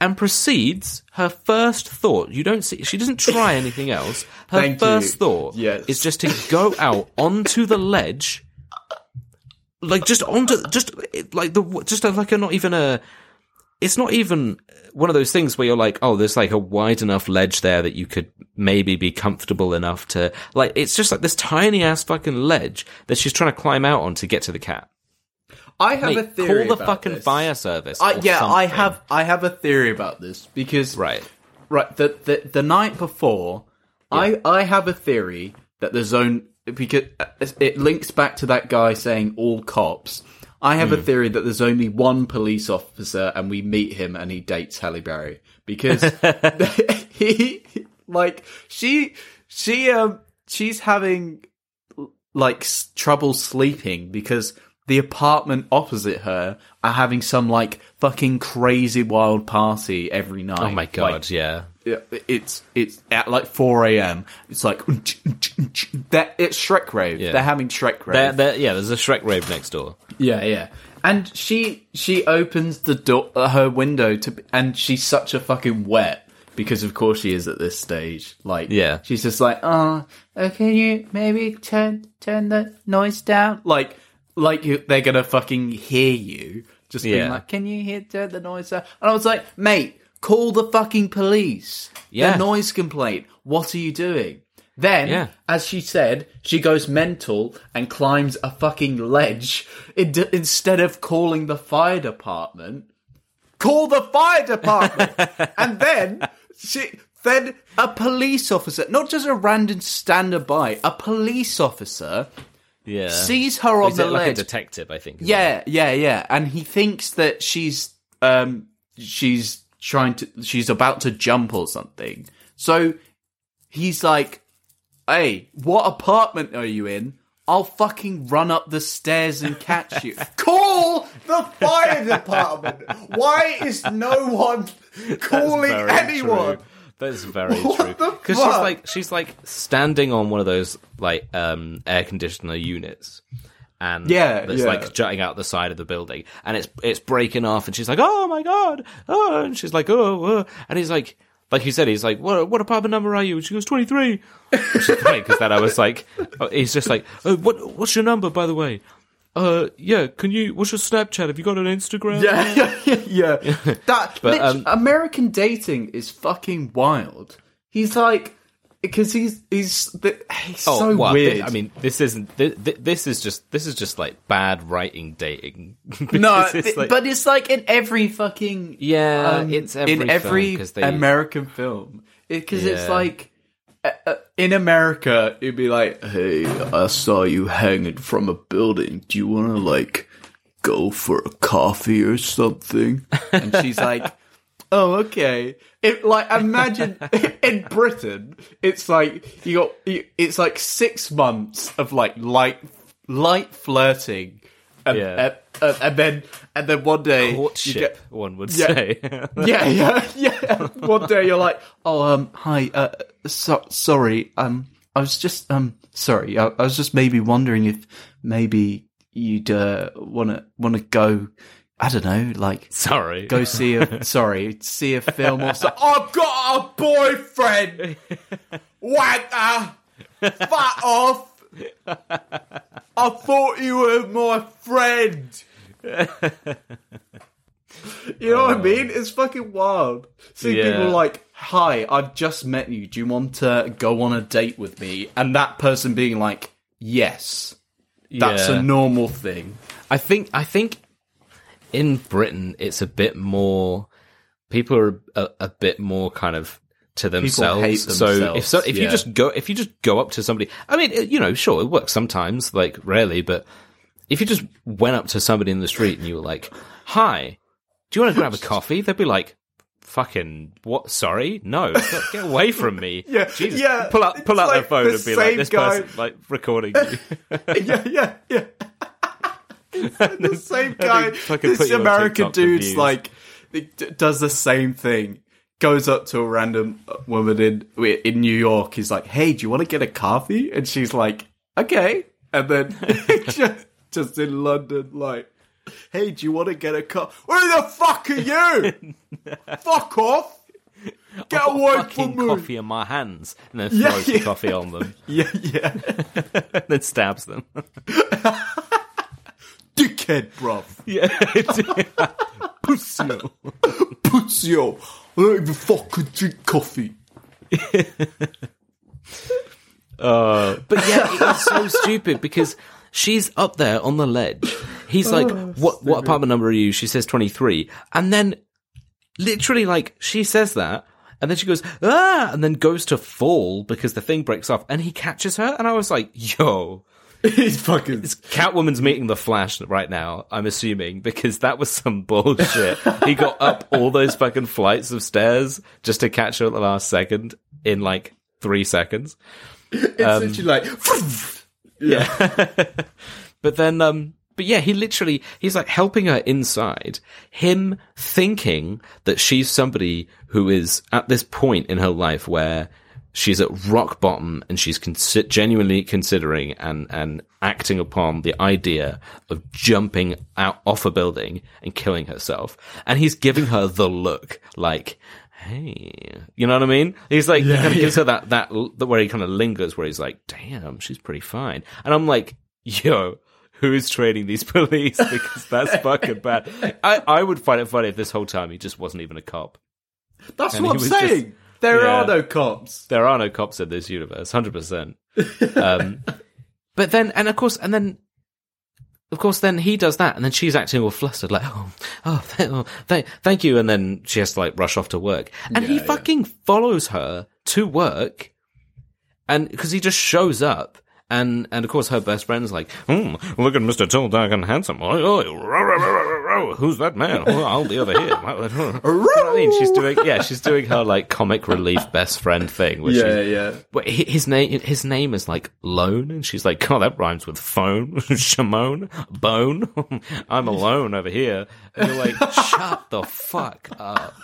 And proceeds, her first thought, you don't see, she doesn't try anything else. Her Thank first you. thought Yes. is just to go out onto the ledge, like just onto, just like the, just like a, not even a, it's not even one of those things where you're like, oh, there's like a wide enough ledge there that you could maybe be comfortable enough to, like, it's just like this tiny ass fucking ledge that she's trying to climb out on to get to the cat. I have Mate, a theory. call the about fucking this. fire service. I, yeah, I have. I have a theory about this because Right. right the the, the night before, I I have a theory that the zone because it links back to that guy saying all cops. I have Hmm. a theory that there's only one police officer, and we meet him, and he dates Halle Berry because he like she she um she's having like s- trouble sleeping because the apartment opposite her are having some like fucking crazy wild party every night. Oh my god, Like, yeah. Yeah, it's it's at like four a.m. It's like that. It's Shrek rave. Yeah. They're having Shrek rave. There, there, yeah, there's a Shrek rave next door. Yeah, yeah. and she she opens the door her window to and she's such a fucking wet because of course she is at this stage like Yeah. she's just like oh can you maybe turn turn the noise down like like you, they're gonna fucking hear you just being Yeah. like can you hear turn the noise down and I was like mate call the fucking police Yeah. the noise complaint what are you doing then, Yeah. as she said, she goes mental and climbs a fucking ledge in- instead of calling the fire department. Call the fire department, and then she, then a police officer, not just a random stander by, a police officer Yeah. sees her on the it like a ledge. detective, I think. Yeah, yeah, yeah. And he thinks that she's um she's trying to she's about to jump or something. So he's like, "Hey, what apartment are you in? I'll fucking run up the stairs and catch you." Call the fire department. Why is no one calling Very anyone? true. That's very What true. Because she's like she's like standing on one of those like um air conditioner units. And Yeah, that's yeah. like jutting out the side of the building, and it's it's breaking off, and she's like, "Oh my god!" Oh, and she's like, "Oh,", oh. and he's like, like he said, he's like, "What what apartment number are you?" And she goes, 23. Which is funny because then I was like, oh, he's just like, oh, "What what's your number, by the way?" Uh, yeah. Can you? What's your Snapchat? Have you got an Instagram? Yeah, yeah, yeah. That But, um, American dating is fucking wild. He's like because he's he's he's so Oh, well, weird. thi- I mean, this isn't. This, this is just. This is just like bad writing dating. no, it's like- but it's like in every fucking Yeah, um, it's every in every they- American film because it's Yeah. like. uh, uh, In America, it'd be like, "Hey, I saw you hanging from a building. Do you want to like go for a coffee or something?" And she's like, "Oh, okay." It like imagine in Britain, it's like you got you, it's like six months of like light light flirting, and, Yeah. and, and then and then one day you courtship. get one would Yeah. say. yeah, yeah, yeah. One day you're like, oh, um, hi, uh, so, sorry, um, I was just, um, sorry, I, I was just maybe wondering if maybe you'd, uh, wanna, wanna go, I don't know, like, Sorry. go see a, sorry, see a film or something. I've got a boyfriend! Wanker! Fuck off! I thought you were my friend! You know what I oh. mean? It's fucking wild. See Yeah. people like, "Hi, I've just met you. Do you want to go on a date with me?" And that person being like, "Yes." That's Yeah. a normal thing. I think. I think in Britain, it's a bit more. People are a, a bit more kind of to themselves. hate So if so, if you just go, if you just go up to somebody, I mean, you know, sure, it works sometimes, like rarely, but if you just went up to somebody in the street and you were like, "Hi, do you want to grab a coffee?" They'd be like. Fucking what? Sorry, no, get, away from me! Yeah, Jesus. yeah, Pull out, pull it's out their phone the and be like, "This guy- person like recording you." yeah, yeah, yeah. The same guy. This American dude's like does the same thing. Goes up to a random uh, woman in in New York. He's like, "Hey, do you want to get a coffee?" And she's like, "Okay." And then just, just in London, like, "Hey, do you want to get a coffee?" Where the fuck are you? fuck off! Get I've away fucking from me! coffee in my hands, and then Yeah, throws yeah. the coffee on them, Yeah, yeah. and then stabs them. Dickhead, bruv. yeah, Pussy. Pussy. I don't even fucking drink coffee. Uh, but yeah, it was so stupid because she's up there on the ledge. He's like, Oh, "What what apartment number are you?" She says twenty three, and then literally like she says that. And then she goes, ah, and then goes to fall because the thing breaks off and he catches her. And I was like, yo, He's fucking. Catwoman's meeting the Flash right now, I'm assuming, because that was some bullshit. he got up all those fucking flights of stairs just to catch her at the last second in like three seconds. It's literally like. yeah. But then, um, but yeah, he literally, he's like helping her inside. Him thinking that she's somebody who is at this point in her life where she's at rock bottom and she's consi- genuinely considering and, and acting upon the idea of jumping out off a building and killing herself. And he's giving her the look like, Hey, you know what I mean? He's like, he kind of gives her that, that, the where he kind of lingers, where he's like, damn, she's pretty fine. And I'm like, yo, who's training these police? Because that's fucking bad. I, I would find it funny if this whole time he just wasn't even a cop. That's And what I'm was just- saying. There Yeah. are no cops. there are no cops in this universe, hundred percent. Um, but then, and of course, and then, of course, then he does that, and then she's acting all flustered, like, "Oh, oh, th- oh th- thank you," and then she has to like rush off to work, and he Yeah, yeah. fucking follows her to work, and because he just shows up. And and of course her best friend's like, hmm, look at Mister Tall, Dark, and Handsome. Oh, who's that man? Oh, I'll be over here. you know what I mean? She's doing yeah, she's doing her like comic relief best friend thing. Yeah, she's, yeah. but his name, his name is like Lone, and she's like, "Oh, that rhymes with phone, Shimon, bone. I'm alone over here." And you're like, "Shut the fuck up."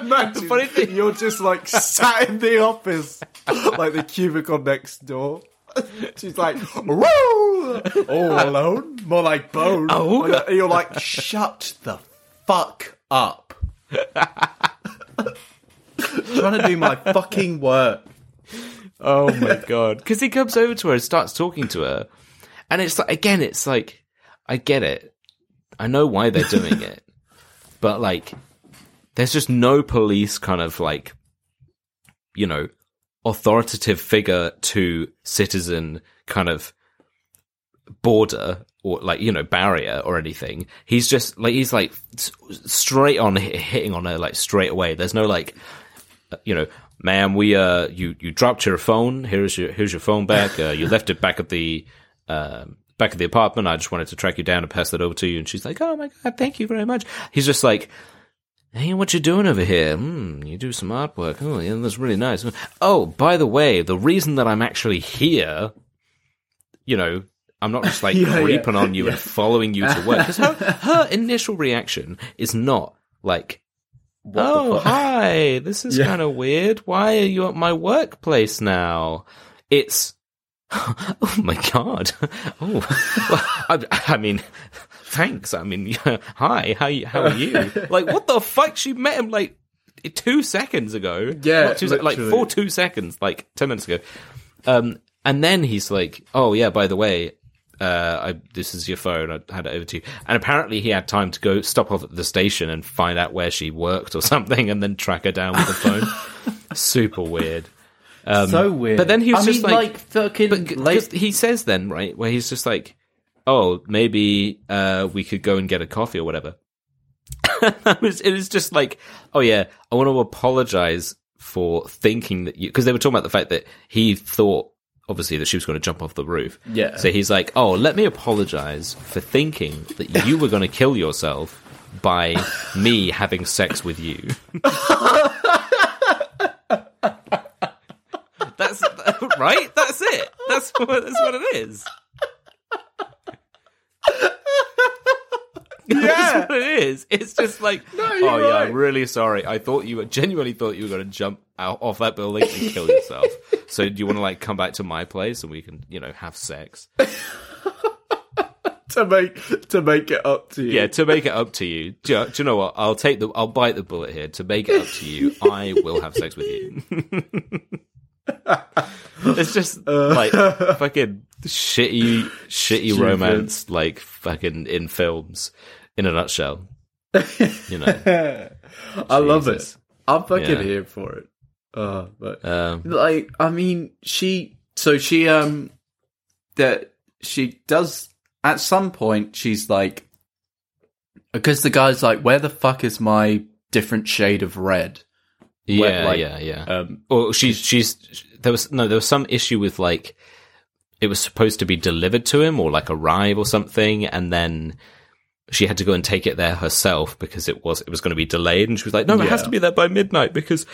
Imagine funny thing- you're just like sat in the office, like the cubicle next door. She's like, "Woo!" All alone, more like bone. Oh. And you're like, shut the fuck up. Trying to do my fucking work. Oh my god! Because he comes over to her and starts talking to her, and it's like again, it's like I get it, I know why they're doing it, but like, there's just no police kind of like, you know, authoritative figure to citizen kind of border or like you know barrier or anything. He's just like he's like straight on hitting on her like straight away. There's no like uh, you know, ma'am, we uh, you you dropped your phone. Here's your here's your phone back. Uh, you left it back at the um back at the apartment. I just wanted to track you down and pass that over to you. And she's like, oh my god, thank you very much. He's just like. Hey, what you doing over here? Hmm, you do some artwork. Oh, yeah, that's really nice. Oh, by the way, the reason that I'm actually here, you know, I'm not just like Yeah, yeah. creeping on you and following you to work. Because her, her initial reaction is not like, oh, hi, this is Yeah. kind of weird. Why are you at my workplace now? It's, oh my god. Oh, well, I, I mean, thanks. I mean, hi, how how are you? Like, what the fuck? She met him like two seconds ago. Yeah, Not two like four two seconds, like ten minutes ago. Um, and then he's like, "Oh yeah, by the way, uh, I, this is your phone. I had it over to you." And apparently, he had time to go stop off at the station and find out where she worked or something, and then track her down with the phone. Super weird. so weird. but then he was I just mean, like- fucking. But late- he says then, right, where he's just like, "Oh, maybe uh, we could go and get a coffee or whatever." it, was, it was just like, "Oh yeah, I want to apologize for thinking that you," because they were talking about the fact that he thought. Obviously, that she was going to jump off the roof. Yeah. So he's like, "Oh, let me apologize for thinking that you were going to kill yourself by me having sex with you." That's right. That's it. That's what. That's what it is. Yeah. That's what it is. It's just like, you're oh yeah, right. I'm really sorry. I thought you were genuinely thought you were going to jump out off that building and kill yourself. so do you want to like come back to my place and we can, you know, have sex? to make to make it up to you. Yeah, to make it up to you. Do you, do you know what? I'll take the. I'll bite the bullet here. To make it up to you, I will have sex with you. it's just like fucking shitty, shitty Stupid. romance, like fucking in films, in a nutshell. You know, I love it. I'm fucking Yeah. here for it. Uh, but um, like, I mean, she. So she um, that she does at some point. She's like, because the guy's like, "Where the fuck is my different shade of red?" Yeah, like, yeah, yeah. Um, Well, she's she's there was no there was some issue with like it was supposed to be delivered to him or like arrive or something, and then she had to go and take it there herself because it was it was going to be delayed, and she was like, "No, it has to be there by midnight because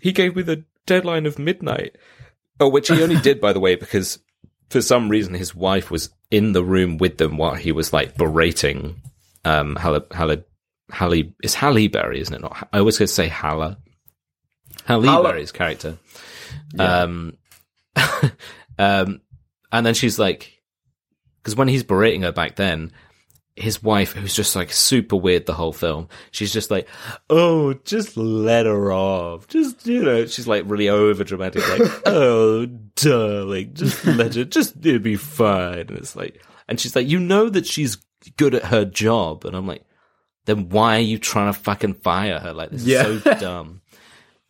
he gave me the deadline of midnight." Oh, which he only did, by the way, because for some reason his wife was in the room with them while he was like berating um Halle Halle Halle it's Halle Berry, isn't it? Not I always going to say Halle. Halle Berry's character. Um, um, and then she's like, because when he's berating her back then, his wife, who's just like super weird the whole film, she's just like, oh, just let her off. Just, you know, she's like really over dramatic, like, oh, darling, just let her, just, it'll be fine. And it's like, and she's like, you know that she's good at her job. And I'm like, then why are you trying to fucking fire her? Like, this Yeah. is so dumb.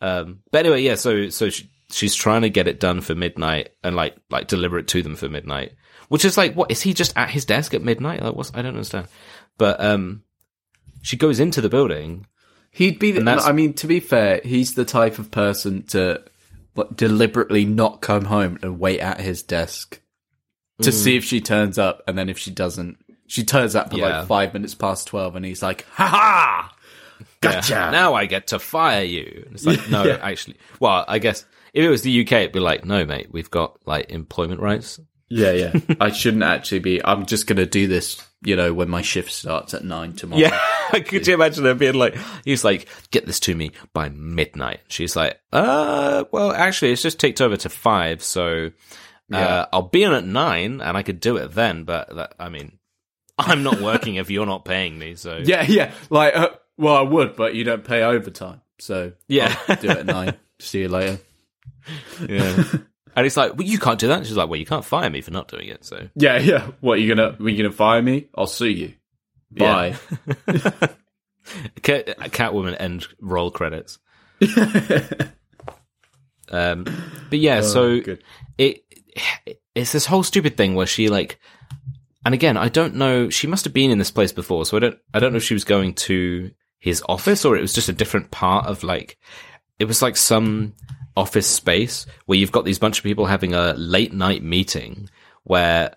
Um, but anyway, yeah, so, so she, she's trying to get it done for midnight and like, like deliver it to them for midnight, which is like, what, is he just at his desk at midnight? Like, what's, I don't understand. But, um, she goes into the building. He'd be. The, I mean, to be fair, he's the type of person to like, deliberately not come home and wait at his desk to see if she turns up, and then if she doesn't, she turns up at Yeah. like five minutes past twelve, and he's like, "Ha ha, gotcha." Yeah, now I get to fire you. And it's like, no, Yeah. actually, well, I guess if it was the UK, it'd be like, no, mate, we've got like employment rights. Yeah, yeah. I shouldn't actually be. I'm just gonna do this, you know, when my shift starts at nine tomorrow. Yeah. Could you imagine her being like, he's like, get this to me by midnight. She's like, uh, well, actually, it's just ticked over to five. So, Yeah. uh, I'll be in at nine and I could do it then. But that, I mean, I'm not working if you're not paying me. So, yeah, yeah. Like, uh, well, I would, but you don't pay overtime, so Yeah. I'll do it at nine. See you later. yeah. and it's like, well, you can't do that. And she's like, well, you can't fire me for not doing it. So, Yeah, yeah. What are you gonna? Are you gonna fire me? I'll sue you. Bye. Cat, Catwoman end roll credits. Um, but yeah, so Oh, good. it it's this whole stupid thing where she like, and again, I don't know. She must have been in this place before, so I don't I don't know if she was going to his office or it was just a different part of like it was like some office space where you've got these bunch of people having a late night meeting where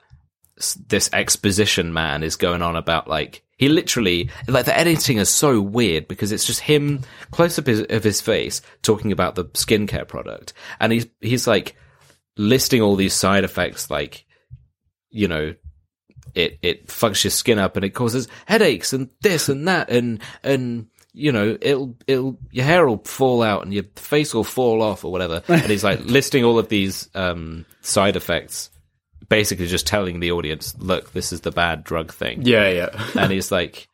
this exposition man is going on about like he literally like the editing is so weird because it's just him close up his, of his face talking about the skincare product. And he's he's like listing all these side effects like you know it it fucks your skin up and it causes headaches and this and that and and you know it'll it'll your hair will fall out and your face will fall off or whatever. And he's like listing all of these um side effects basically just telling the audience look this is the bad drug thing. Yeah, yeah. and he's like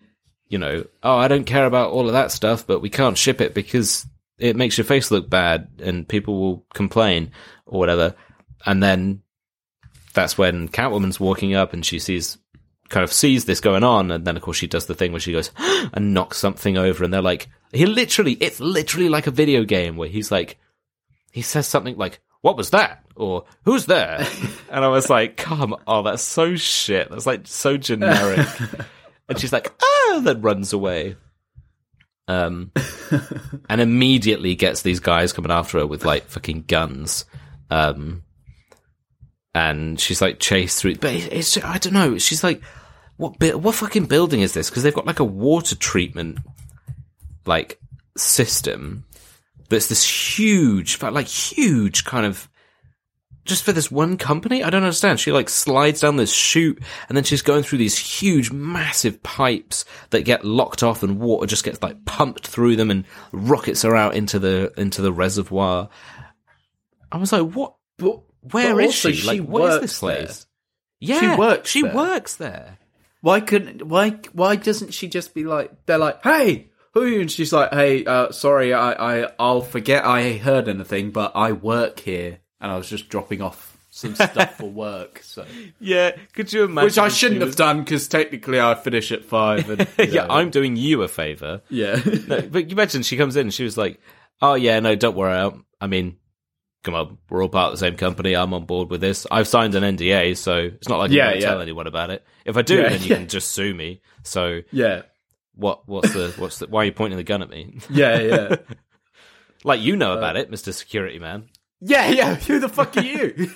you know oh i don't care about all of that stuff but we can't ship it because it makes your face look bad and people will complain or whatever. And then that's when Catwoman's walking up and she sees, kind of sees this going on, and then of course she does the thing where she goes and knocks something over, and they're like, he literally, it's literally like a video game where he's like, he says something like, "What was that?" or "Who's there?" and I was like, "Come on, that's so shit. That's like so generic." and she's like, "Ah," and then runs away. Um, and immediately gets these guys coming after her with like fucking guns. Um, and she's like chased through. But it- it's I don't know. She's like, what bu- what fucking building is this? Because they've got like a water treatment like system, but it's this huge, like huge kind of. Just for this one company, I don't understand. She like slides down this chute, and then she's going through these huge, massive pipes that get locked off, and water just gets like pumped through them, and rockets her out into the into the reservoir. I was like, what? But Where but is she? Like, she what is works this there. place? Yeah, works She there. works there. Why couldn't? Why? Why doesn't she just be like? They're like, "Hey, who?" are you?" And she's like, "Hey, uh, sorry, I, I, I'll forget I heard anything, but I work here, and I was just dropping off some stuff for work." So, Yeah, could you imagine? which I shouldn't was- have done because technically I finish at five. And, you yeah, know, I'm doing you a favor. yeah, No, but you imagine she comes in and she was like, "Oh yeah, no, don't worry. I, I mean, on, we're all part of the same company. I'm on board with this. I've signed an NDA, so it's not like Yeah, going to yeah. tell anyone about it. If I do, Yeah, then you yeah. can just sue me. So yeah, what? What's the? What's the? Why are you pointing the gun at me? yeah, yeah, like you know about it, Mister Security Man. yeah, yeah. Who the fuck are you?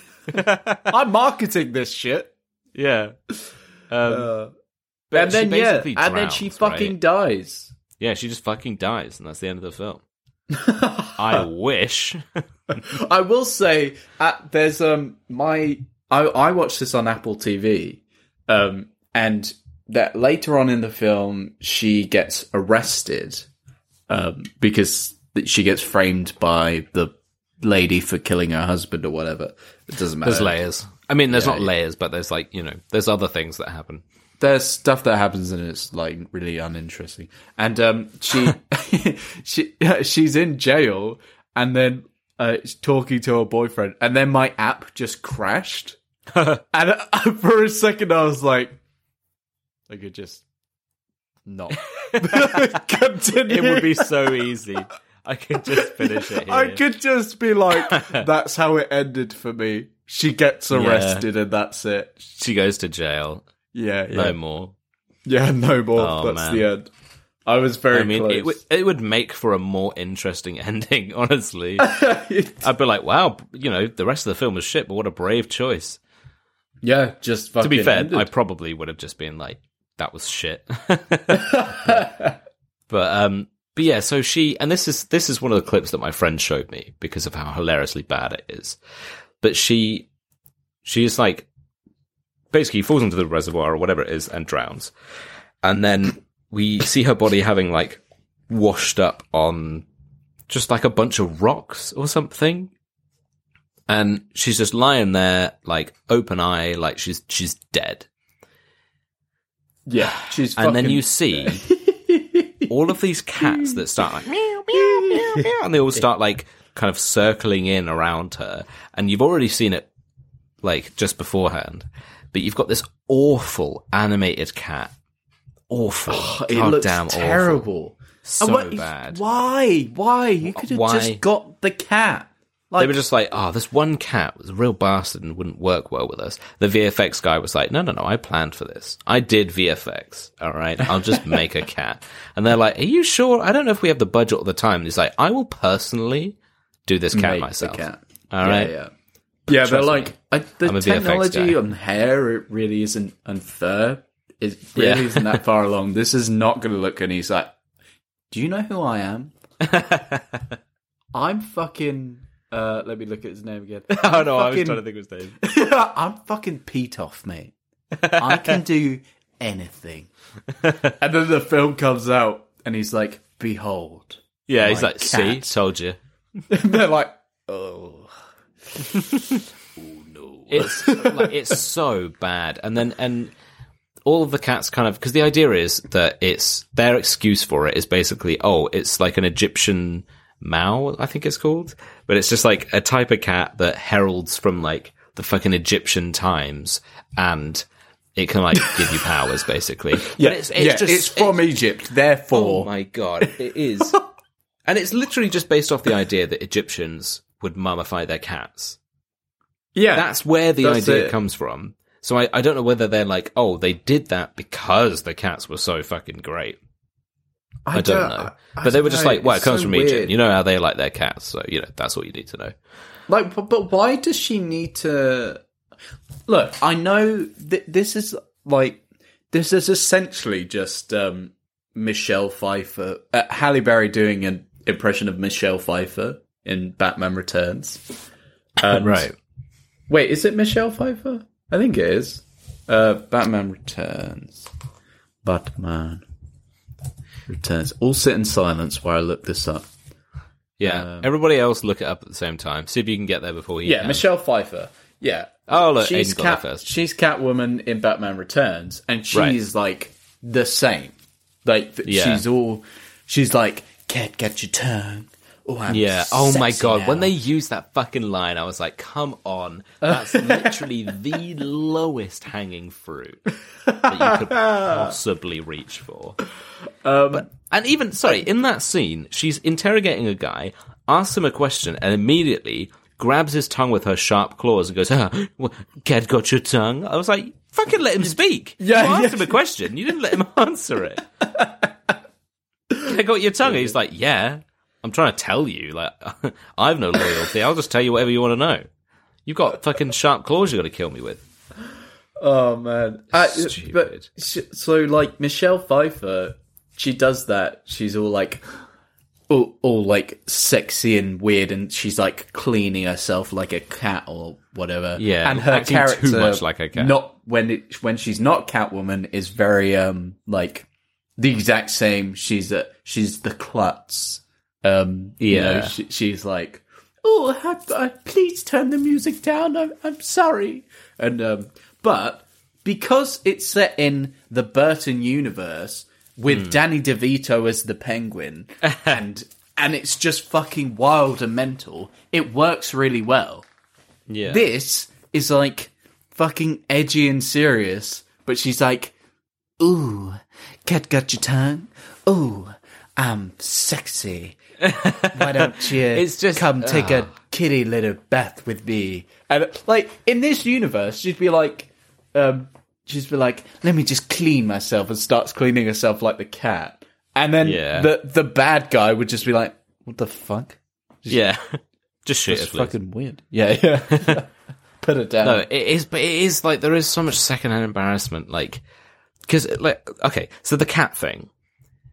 I'm marketing this shit. Yeah. Um, Uh, and then yeah, and then she fucking right? dies. Yeah, she just fucking dies, and that's the end of the film. I wish. I will say, uh, there's um my I I watched this on Apple TV, um, and that later on in the film she gets arrested, um, because she gets framed by the lady for killing her husband or whatever. It doesn't matter. There's layers. I mean, there's Yeah, not yeah. layers, but there's like you know, there's other things that happen. There's stuff that happens and it's like really uninteresting. And um, she she she's in jail and then uh, talking to her boyfriend, and then my app just crashed. and uh, for a second, I was like, I could just not continue. It would be so easy. I could just finish it here. I could just be like, that's how it ended for me. She gets arrested and that's it. She goes to jail. Yeah, yeah, No more. yeah, no more. Oh, that's man. the end. I was very I mean, close. it would it would make for a more interesting ending. Honestly, I'd be like, wow, you know, the rest of the film was shit, but what a brave choice. yeah, just fucking To be fair, ended. I probably would have just been like, that was shit. but um, but yeah, so she and this is this is one of the clips that my friend showed me because of how hilariously bad it is. But she she is like basically falls into the reservoir or whatever it is and drowns, and then we see her body having like washed up on just like a bunch of rocks or something. And she's just lying there, like open eye, like she's she's dead. yeah, she's and then you see all of these cats that start like meow, meow, meow, meow, and they all start like kind of circling in around her, and you've already seen it like just beforehand, but you've got this awful animated cat, awful, oh, it looks goddamn awful, terrible. so what- bad. Why? Why? You could have Why? just got the cat. Like, They were just like, oh, this one cat was a real bastard and wouldn't work well with us. The VFX guy was like, no, no, no, I planned for this. I did VFX. All right. I'll just make a cat. And they're like, are you sure? I don't know if we have the budget or the time. And he's like, I will personally do this cat make myself. cat. All yeah, right. yeah. Yeah, they're like. I, the I'm technology on hair. It really isn't unfair. It really Yeah. isn't that far along. This is not going to look. And he's like, "Do you know who I am? I'm fucking." Uh, let me look at his name again. oh, no, I was trying to think of his name. I'm fucking Pitof, mate. I can do anything. and then the film comes out, and he's like, "Behold." Yeah, he's like, see, cat. told you. They're like, "Oh, Oh, it's like it's so bad, and then and all of the cats kind of because the idea is that it's their excuse for it is basically oh it's like an Egyptian Mau I think it's called, but it's just like a type of cat that heralds from like the fucking Egyptian times and. It can like give you powers, basically. yeah, but it's, it's yeah, just it's from Egypt, Oh therefore." my god, it is. and it's literally just based off the idea that Egyptians would mummify their cats. yeah, That's where the That's idea it. comes from. So I, I don't know whether they're like, oh, they did that because the cats were so fucking great. I, don't, know. I but they were don't just know, like, well, it comes so from Egypt. You know how they like their cats. So, you know, that's all you need to know. Like, but, but why does she need to? Look, I know th- this is like this is essentially just um, Michelle Pfeiffer, uh, Halle Berry doing an impression of Michelle Pfeiffer in Batman Returns. And- Wait, is it Michelle Pfeiffer? I think it is. Uh, Batman Returns. Batman Returns. All sit in silence while I look this up. Yeah. Everybody else look it up at the same time. See if you can get there before he Yeah, can. Michelle Pfeiffer. Yeah. Oh, look, she's Aiden's got there Cat, first. she's Catwoman in Batman Returns, and she's like the same. Like Yeah. she's all, she's like, "Cat, get your tongue." Oh, I'm Yeah. Oh my god. now." When they used that fucking line, I was like, come on. That's literally the lowest hanging fruit that you could possibly reach for. um, And even, sorry, in that scene, she's interrogating a guy, asks him a question, and immediately grabs his tongue with her sharp claws and goes, ah, cat got your tongue? I was like, fucking let him speak. Yeah, you asked yeah. him a question. You didn't let him answer it. cat got your tongue? He's like, yeah. I'm trying to tell you, like, I've no loyalty. I'll just tell you whatever you want to know. You've got fucking sharp claws you got to kill me with. oh man, Stupid. but so like Michelle Pfeiffer, she does that. She's all like, all, all like sexy and weird, and she's like cleaning herself like a cat or whatever. Yeah, and her acting too character, much like a cat. Not when it when she's not Catwoman is very um like the exact same. She's a she's the klutz Um, you know, Yeah. she, she's like, "Oh, I, I, please turn the music down. I'm, I'm sorry." And um, but because it's set in the Burton universe with Danny DeVito as the Penguin, and and it's just fucking wild and mental, it works really well. Yeah. This is like fucking edgy and serious, but she's like, "Ooh, cat got your tongue? Ooh, I'm sexy. Why don't you It's just- come take a kitty litter bath with me?" And like in this universe, she'd be like, um, she'd be like, "Let me just clean myself," and starts cleaning herself like the cat. And then Yeah. the the bad guy would just be like, "What the fuck?" yeah. Just shit. It's fucking weird. Yeah, yeah. Put it down. No, it is, but it is like there is so much secondhand embarrassment, like because like okay, so the cat thing.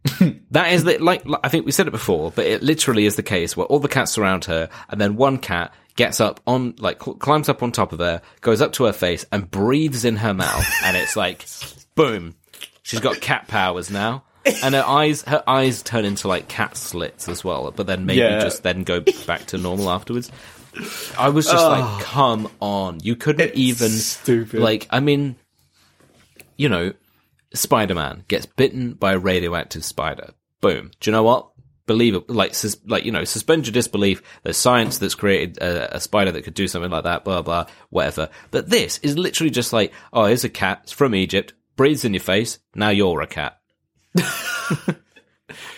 that is li- like, like I think we said it before, but it literally is the case where all the cats surround her, and then one cat gets up on like cl- climbs up on top of her, goes up to her face, and breathes in her mouth, and it's like, boom, she's got cat powers now. And her eyes, her eyes turn into like cat slits as well, but then maybe Yeah. just then go back to normal afterwards. I was just like, ah. come on. You couldn't even stupid. like I mean you know, Spider Man gets bitten by a radioactive spider. Boom. Do you know what? Believe it like sus- like you know, suspend your disbelief. There's science that's created a, a spider that could do something like that, blah blah, whatever. But this is literally just like, oh, here's a cat, it's from Egypt, breathes in your face, now you're a cat.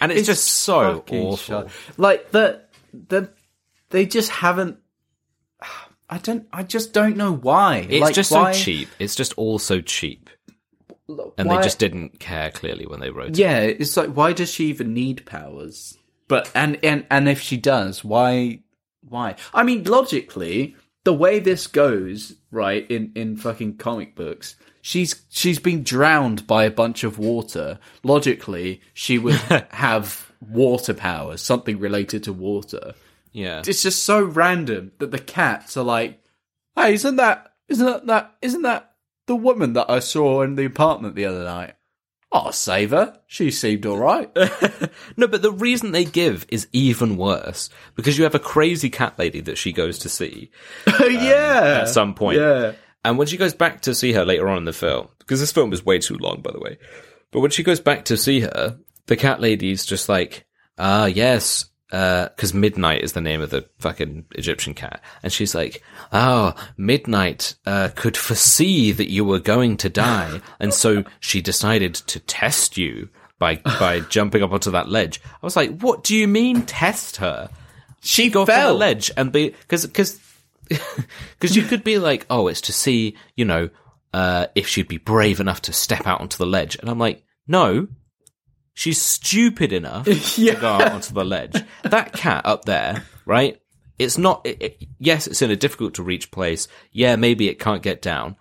and it's, just so awful. shut- Like the the they just haven't. I don't. I just don't know why. It's like, just why, so cheap. It's just all so cheap. And why- they just didn't care clearly when they wrote it. Yeah, it's like why does she even need powers? But and and and if she does, why? Why? I mean, logically, the way this goes, right in in fucking comic books, she's she's been drowned by a bunch of water. Logically, she would have water powers, something related to water. Yeah. it's just so random that the cats are like, "Hey, isn't that isn't that, that isn't that the woman that I saw in the apartment the other night? I'll save her. She seemed all right." No, but the reason they give is even worse because you have a crazy cat lady that she goes to see yeah, at some point. Yeah, And when she goes back to see her later on in the film, because this film is way too long, by the way, but when she goes back to see her, the cat lady's just like, ah, yes, because Midnight is the name of the fucking Egyptian cat. And she's like, oh, Midnight uh, could foresee that you were going to die. And so she decided to test you by, by jumping up onto that ledge. I was like, what do you mean test her? she go fell. for the ledge and be because because because you could be like, oh, it's to see you know uh, if she'd be brave enough to step out onto the ledge, and I'm like, no, she's stupid enough to go out onto the ledge. That cat up there, right? It's not. It, it- yes, it's in a difficult to reach place. Yeah, maybe it can't get down.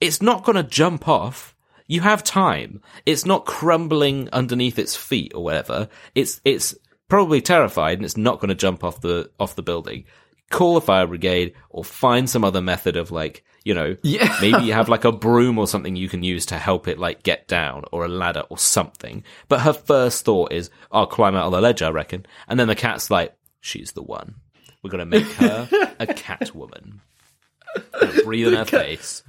It's not going to jump off. You have time. It's not crumbling underneath its feet or whatever. It's it's probably terrified and it's not going to jump off the off the building. Call a fire brigade or find some other method of like you know Yeah. maybe you have like a broom or something you can use to help it like get down or a ladder or something. But her first thought is, "I'll climb out of the ledge," I reckon. And then the cat's like, "She's the one. We're gonna make her a cat woman." Breathe in her face.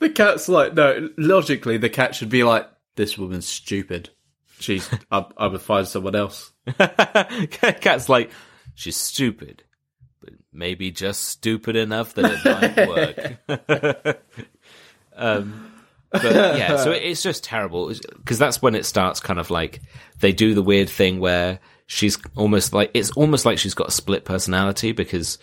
The cat's like, no. Logically, the cat should be like, "This woman's stupid. She's. I, I would find someone else." Cat's like, she's stupid, maybe just stupid enough that it might work. um, but yeah, so it's just terrible because that's when it starts kind of like they do the weird thing where she's almost like it's almost like she's got a split personality because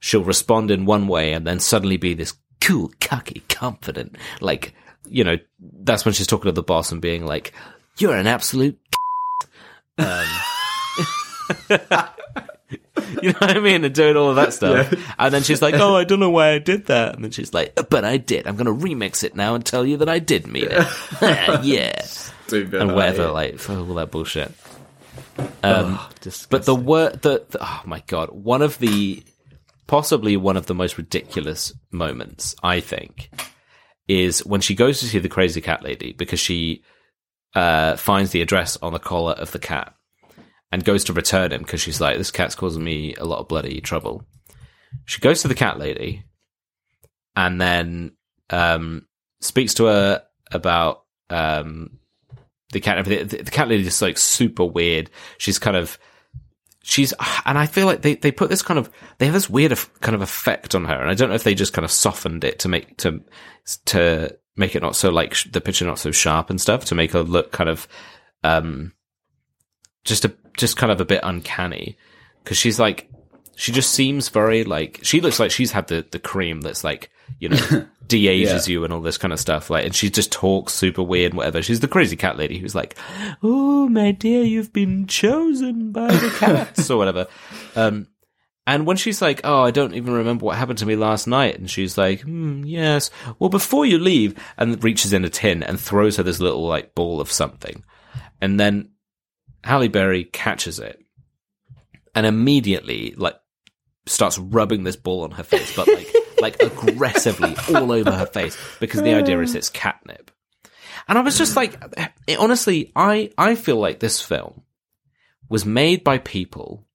she'll respond in one way and then suddenly be this cool, cocky, confident, like you know. That's when she's talking to the boss and being like, "You're an absolute." You know what I mean? And doing all of that stuff. And then she's like, oh, I don't know why I did that. And then she's like, but I did. I'm going to remix it now and tell you that I did mean it. yeah. Stupid. And whatever, like, for all that bullshit. Um, but the word, the, oh my God, one of the, possibly one of the most ridiculous moments, I think, is when she goes to see the crazy cat lady because she, uh, finds the address on the collar of the cat. And goes to return him because she's like, this cat's causing me a lot of bloody trouble. She goes to the cat lady and then um, speaks to her about um, the cat. The, the cat lady is like super weird. She's kind of she's and I feel like they, they put this kind of they have this weird kind of effect on her, and I don't know if they just kind of softened it to make to to make it not so like the picture not so sharp and stuff to make her look kind of um just a just kind of a bit uncanny. Because she's like she just seems very like she looks like she's had the the cream that's like you know de-ages yeah. you and all this kind of stuff. Like and she just talks super weird and whatever. She's the crazy cat lady who's like oh my dear you've been chosen by the cats or whatever. Um and when she's like, "Oh, I don't even remember what happened to me last night," and she's like, hmm, "Yes, well, before you leave," and reaches in a tin and throws her this little like ball of something, and then Halle Berry catches it and immediately like starts rubbing this ball on her face, but like like aggressively all over her face because the idea is it's catnip. And I was just like, eh, honestly, I I feel like this film was made by people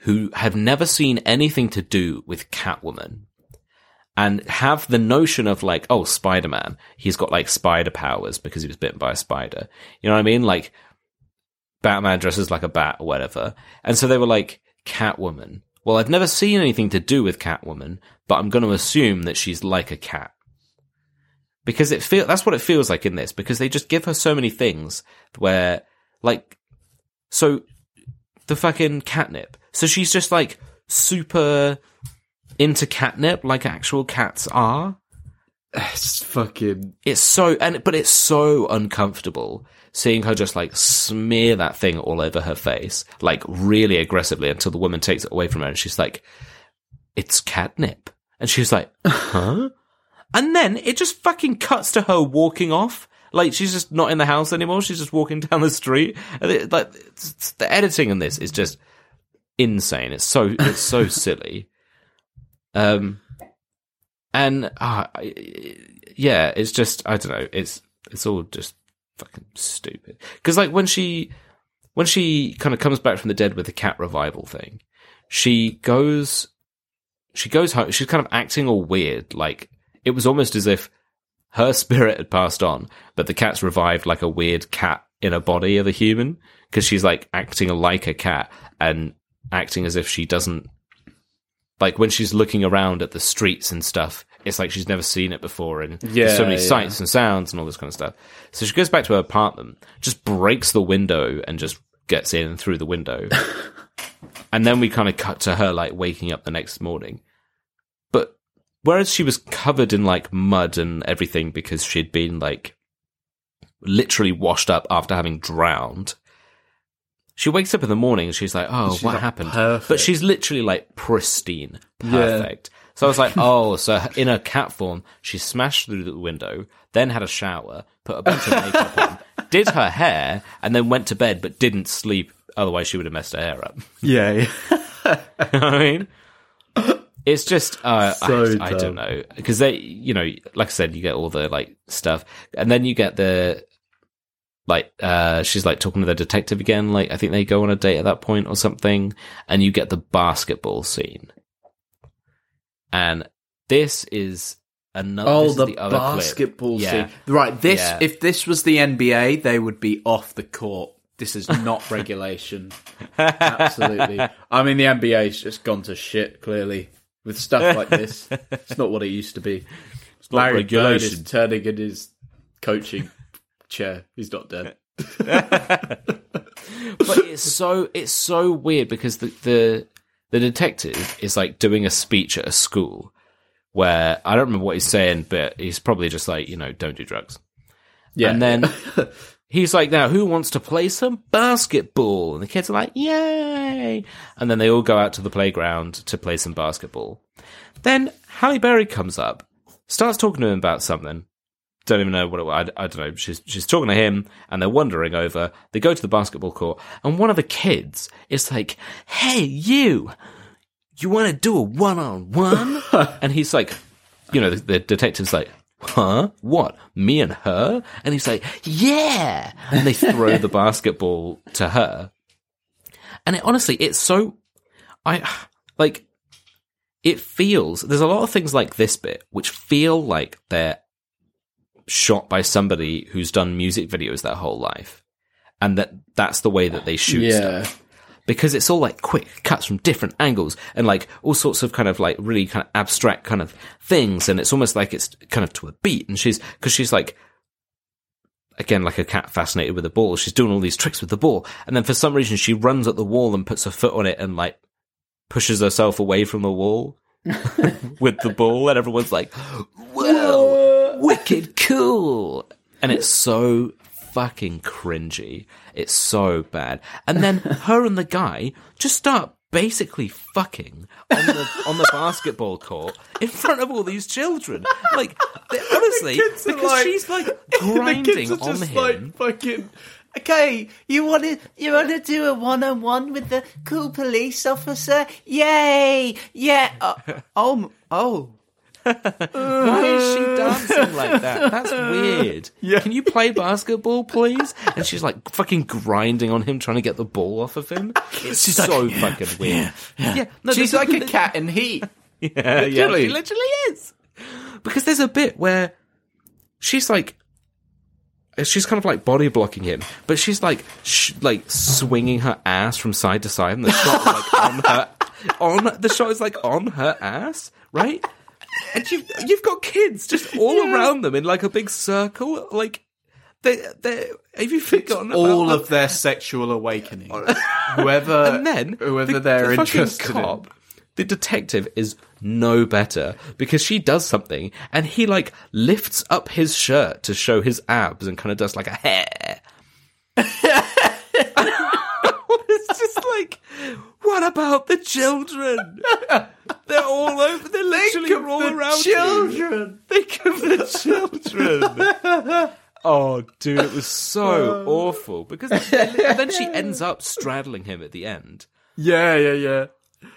who have never seen anything to do with Catwoman and have the notion of like, oh, Spider Man, he's got like spider powers because he was bitten by a spider. You know what I mean? Like, Batman dresses like a bat or whatever. And so they were like, Catwoman. Well, I've never seen anything to do with Catwoman, but I'm going to assume that she's like a cat. Because it feel that's what it feels like in this, because they just give her so many things where, like, so the fucking catnip. So she's just like super into catnip, like actual cats are. It's fucking. It's so, and but it's so uncomfortable seeing her just like smear that thing all over her face, like really aggressively until the woman takes it away from her and she's like, "It's catnip," and she's like, "Huh?" and then it just fucking cuts to her walking off. Like she's just not in the house anymore. She's just walking down the street. It, like the editing in this is just insane. It's so it's so silly. Um, and uh, yeah, it's just I don't know. It's it's all just fucking stupid. Because like when she when she kind of comes back from the dead with the cat revival thing, she goes she goes home. She's kind of acting all weird. Like it was almost as if her spirit had passed on, but the cat's revived like a weird cat in a body of a human because she's like acting like a cat and acting as if she doesn't like when she's looking around at the streets and stuff it's like she's never seen it before and yeah, there's so many yeah. sights and sounds and all this kind of stuff so she goes back to her apartment just breaks the window and just gets in through the window and then we kind of cut to her like waking up the next morning but whereas she was covered in like mud and everything because she'd been like literally washed up after having drowned she wakes up in the morning and she's like, "Oh, she's what like happened?" Perfect. But she's literally like pristine, perfect. Yeah. So I was like, "Oh, so in her cat form, she smashed through the window, then had a shower, put a bunch of makeup on, did her hair, and then went to bed, but didn't sleep. Otherwise, she would have messed her hair up." Yeah, yeah. you know I mean, it's just uh, so I, I, don't know because they, you know, like I said, you get all the like stuff, and then you get the like uh she's like talking to the detective again like i think they go on a date at that point or something and you get the basketball scene and this is another oh the, the basketball scene. Right this yeah. if this was the nba they would be off the court. This is not regulation. Absolutely. I mean the nba's just gone to shit clearly with stuff like this. It's not what it used to be. It's Larry Bird is turning in his coaching chair. He's not dead. but it's so it's so weird because the, the the detective is like doing a speech at a school where I don't remember what he's saying, but he's probably just like, you know, don't do drugs. Yeah. And then he's like, now who wants to play some basketball? And the kids are like, yay. And then they all go out to the playground to play some basketball. Then Halle Berry comes up, starts talking to him about something, don't even know what it was. I, I, don't know. She's she's talking to him, and they're wandering over. They go to the basketball court, and one of the kids is like, "Hey, you, you want to do a one on one?" And he's like, you know, the, the detective's like, "Huh? What? Me and her?" And he's like, "Yeah." And they throw the basketball to her, And it, honestly, it's so, I, like, it feels, there's a lot of things like this bit which feel like they're shot by somebody who's done music videos their whole life. And that that's the way that they shoot Yeah. stuff. Because it's all like quick cuts from different angles and like all sorts of kind of like really kind of abstract kind of things. And it's almost like it's kind of to a beat. And she's, cause she's like, again, like a cat fascinated with a ball. She's doing all these tricks with the ball. And then for some reason she runs at the wall and puts her foot on it and like pushes herself away from the wall with the ball. And everyone's like, whoa, wicked cool. And it's so fucking cringy. It's so bad. And then her and the guy just start basically fucking on the on the basketball court in front of all these children. Like they- honestly, because like- she's like the grinding kids are on him. like fucking. Okay, you want to you want to do a one on one with the cool police officer? Yay! Yeah. Uh, oh, oh. Why is she dancing like that? That's weird. Yeah. Can you play basketball, please? And she's like fucking grinding on him, trying to get the ball off of him. It's so fucking weird. Yeah, no, She's like a cat in heat. Yeah, yeah, she literally is. Because there's a bit where she's like, she's kind of like body blocking him, but she's like, sh- like swinging her ass from side to side, and the shot like on her, on the shot is like on her ass, right? And you've you've got kids just all around them in like a big circle, like. They, they, have you forgotten about All that? of their sexual awakening. Whoever, and then whoever the, they're the interested cop, the detective is no better because she does something and he like lifts up his shirt to show his abs and kind of does like a hair. just like, what about the children? They're all over. They're literally of all the around you. children. Think of the children. Oh, dude, it was so oh. awful because and then she ends up straddling him at the end. Yeah, yeah, yeah.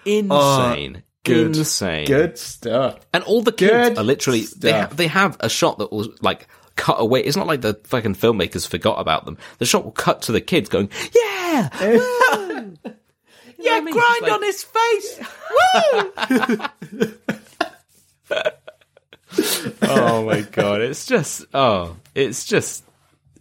Insane, oh, good. insane. Good stuff. And all the kids Good are literally they stuff. have, they have a shot that will like cut away. It's not like the fucking filmmakers forgot about them. The shot will cut to the kids going, "Yeah, woo!" You know Yeah, I mean? grind like- on his face. Woo! oh my god, it's just oh, it's just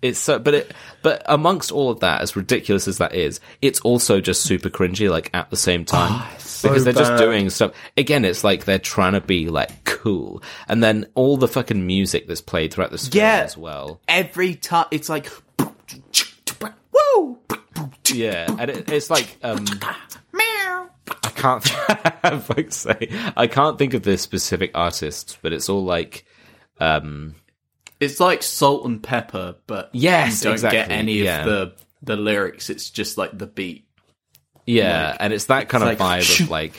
it's so but it but amongst all of that as ridiculous as that is it's also just super cringy like at the same time ah, so because they're just doing stuff again it's like they're trying to be like cool and then all the fucking music that's played throughout the film Yeah. as well Every time it's like, woo, yeah and it, it's like um meow. I can't fuck's sake. I can't think of the specific artists but it's all like um It's like salt and pepper, but Yes, you don't exactly, get any yeah. of the the lyrics. It's just like the beat. yeah and it's that kind of like, vibe of like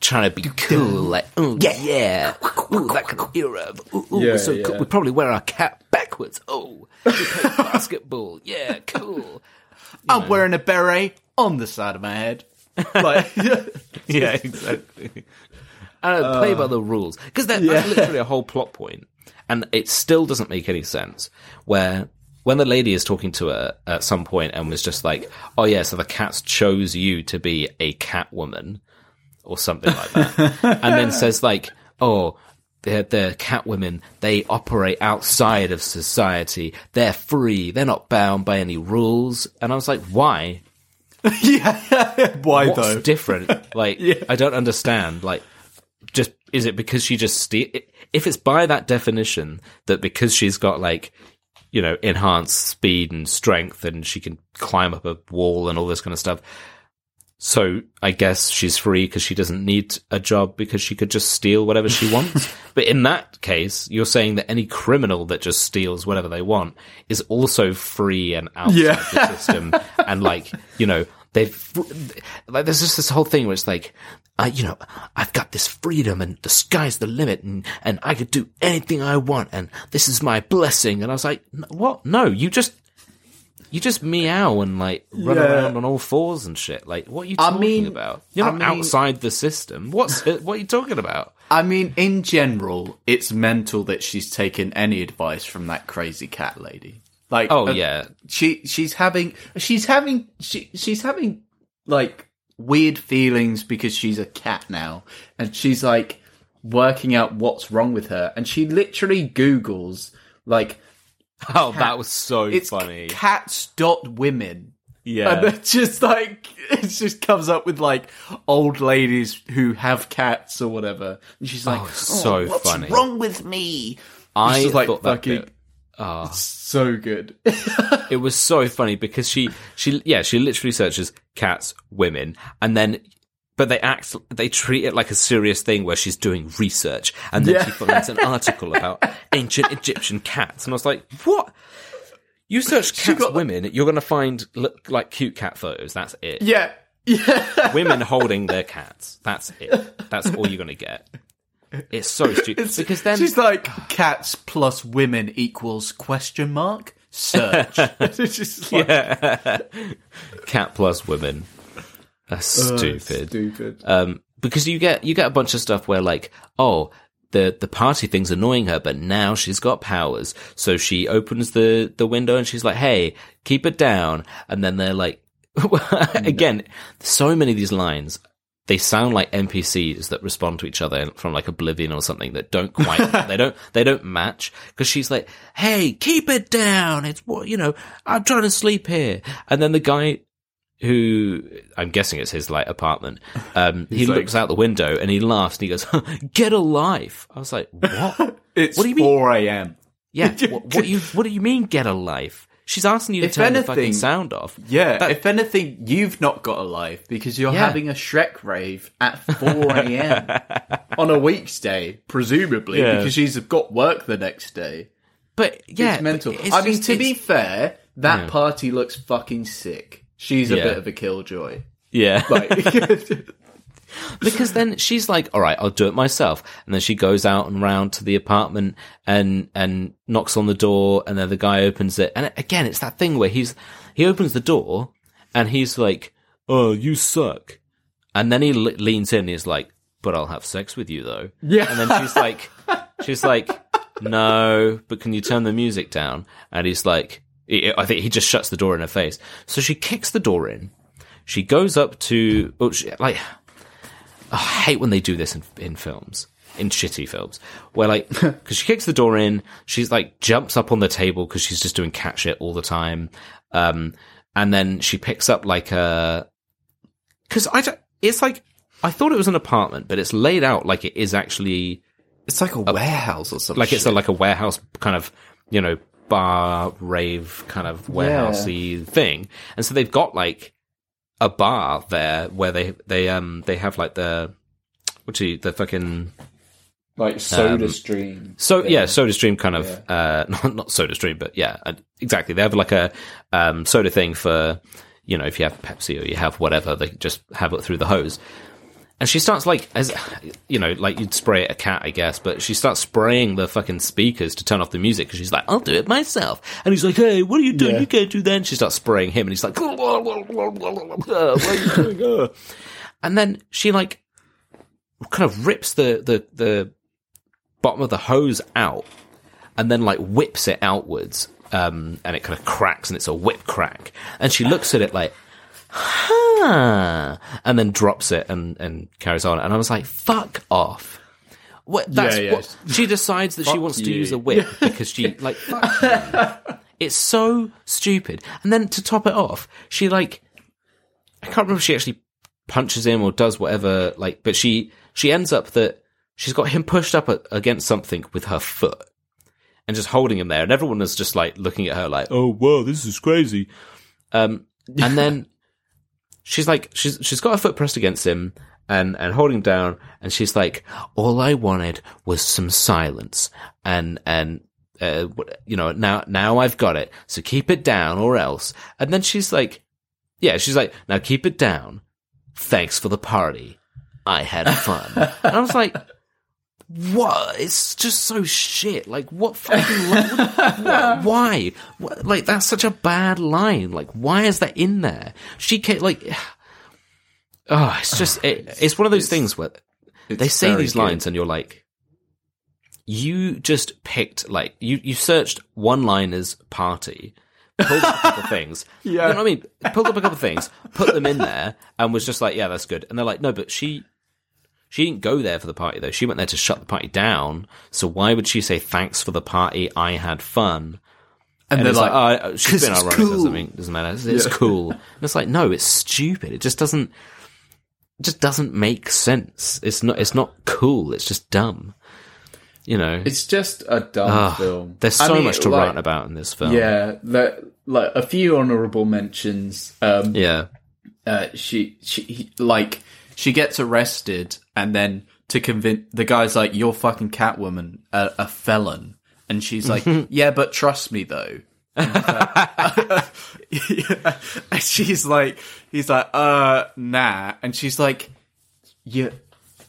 trying to be cool, like, oh, yeah, yeah, ooh, that kind of era. Ooh, ooh, Yeah, so yeah. cool. We probably wear our cap backwards. Oh, we play basketball. Yeah, cool. I'm wearing a beret on the side of my head. Like, Yeah, exactly. And uh, play by the rules because that's Yeah. literally a whole plot point, and it still doesn't make any sense. Where when the lady is talking to her at some point and was just like, "Oh yeah, so the cats chose you to be a cat woman," or something like that, and then says like, "Oh." They're, they're cat women. They operate outside of society. They're free. They're not bound by any rules. And I was like, why? yeah. Why what's though? different? Like, I don't understand. Like, just is it because she just steal? If it's by that definition that because she's got like, you know, enhanced speed and strength and she can climb up a wall and all this kind of stuff. So I guess she's free because she doesn't need a job because she could just steal whatever she wants. but in that case, you're saying that any criminal that just steals whatever they want is also free and outside Yeah. the system. and like, you know, they've, like, there's just this whole thing where it's like, uh, you know, I've got this freedom and the sky's the limit and, and I could do anything I want and this is my blessing. And I was like, what? No, you just, you just meow and like run Yeah. around on all fours and shit. Like, what are you I talking mean- about? You're I not mean- outside the system. What's what are you talking about? I mean, in general, it's mental that she's taken any advice from that crazy cat lady. Like, Oh uh, yeah, she she's having she's having she she's having like weird feelings because she's a cat now, and she's like working out what's wrong with her, and she literally Google's like Oh, that was so it's funny. cats dot women. yeah. And it just like it just comes up with like old ladies who have cats or whatever, and she's like, Oh, so What's funny. wrong with me? I just like thought that fucking- bit- ah. so good. it was so funny because she she yeah she literally searches cats women and then but they act they treat it like a serious thing where she's doing research and then Yeah. she finds an article about ancient Egyptian cats and I was like what? You search cats got- women you're gonna find look like cute cat photos that's it. Yeah, yeah. women holding their cats that's it. That's all you're gonna get. It's so stupid because then she's like cats plus women equals question mark? Search. it's just like cat plus women that's uh, stupid stupid. um, because you get you get a bunch of stuff where like, oh, the the party thing's annoying her, but now she's got powers, so she opens the the window and she's like, hey, keep it down, and then they're like, again, so many of these lines. They sound like NPCs that respond to each other from like Oblivion or something that don't quite, they don't, they don't match. Cause she's like, Hey, keep it down. It's what, you know, I'm trying to sleep here. And then the guy who I'm guessing it's his like apartment. Um, he like- looks out the window and he laughs and he goes, "Get a life." I was like, "What? It's What do you mean? four a.m. yeah, what, what you what do you mean get a life?" She's asking you to If turn the fucking sound off. Yeah, That- if anything, you've not got a life because you're Yeah. having a Shrek rave at 4 a.m. on a weekday, presumably, Yeah. because she's got work the next day. But yeah, it's mental. it's I mean, to be fair, that Yeah. party looks fucking sick. She's a Yeah. bit of a killjoy. yeah, Like, because then she's like, "All right, I'll do it myself." And then she goes out and round to the apartment and and knocks on the door, and then the guy opens it. And again, it's that thing where he's he opens the door and he's like, "Oh, you suck," and then he le- leans in. and He's like, "But I'll have sex with you, though." Yeah. And then she's like, she's like, "No, but can you turn the music down?" And he's like, I think he just shuts the door in her face. So she kicks the door in. She goes up to, oh, she, like, I hate when they do this in, in films, in shitty films, where like, because she kicks the door in, she's like jumps up on the table because she's just doing cat shit all the time, um, and then she picks up like a, because I don't, it's like I thought it was an apartment, but it's laid out like it is actually it's like a warehouse or something. like it's a, like a warehouse kind of you know bar rave kind of warehousey thing, and so they've got like a bar there where they they um they have like the what do you the fucking like soda um, stream. so yeah, Soda Stream kind of uh not not Soda Stream, but yeah, uh, exactly. They have like a um soda thing for you know if you have Pepsi or you have whatever, they just have it through the hose. And she starts like as you know, like you'd spray at a cat, I guess, but she starts spraying the fucking speakers to turn off the music because she's like, "I'll do it myself." And he's like, "Hey, what are you doing? Yeah. You can't do that." And she starts spraying him, and he's like, uh, "What are you doing?" Uh, uh. And then she like kind of rips the the the bottom of the hose out and then like whips it outwards um, and it kind of cracks and it's a whip crack and she looks at it like huh. And then drops it and, and carries on. And i was like fuck off. What that's Yeah, yeah. what she decides that she wants to use a whip because she like fuck it's so stupid. And then to top it off she like i can't remember if she actually punches him or does whatever like but she she ends up that she's got him pushed up a- against something with her foot and just holding him there. And everyone is just like looking at her like oh wow this is crazy. Um and then she's like she's she's got her foot pressed against him and and holding him down and she's like all i wanted was some silence and and uh, you know now now i've got it so keep it down or else. And then she's like yeah she's like now keep it down. Thanks for the party. I had fun. And i was like what? It's just so shit. Like, what fucking? what, what, why? What, like, that's such a bad line. Like, why is that in there? She can't like. Oh, it's just it, it's one of those things where they say these good. lines and you're like, you just picked like you you searched one liners party, pulled up a couple of things. Yeah. You know what I mean? Pulled up a couple of things, put them in there, and was just like, yeah, that's good. And they're like, no, but she she didn't go there for the party though. She went there to shut the party down. So why would she say thanks for the party? I had fun. And, And they're like, like, oh, she's 'cause been ironic cool. or something. Doesn't matter. It's, it's cool. And it's like, no, it's stupid. It just doesn't. It just doesn't make sense. It's not. It's not cool. It's just dumb. You know. it's just a dumb film. there's I so mean, much to like, rant about in this film. Yeah, the, like a few honorable mentions. Um, Yeah. uh, she she he- like she gets arrested and then to convince the guy's like you're fucking Catwoman a, a felon. And she's like yeah but trust me though. And she's like he's like uh nah. And she's like yeah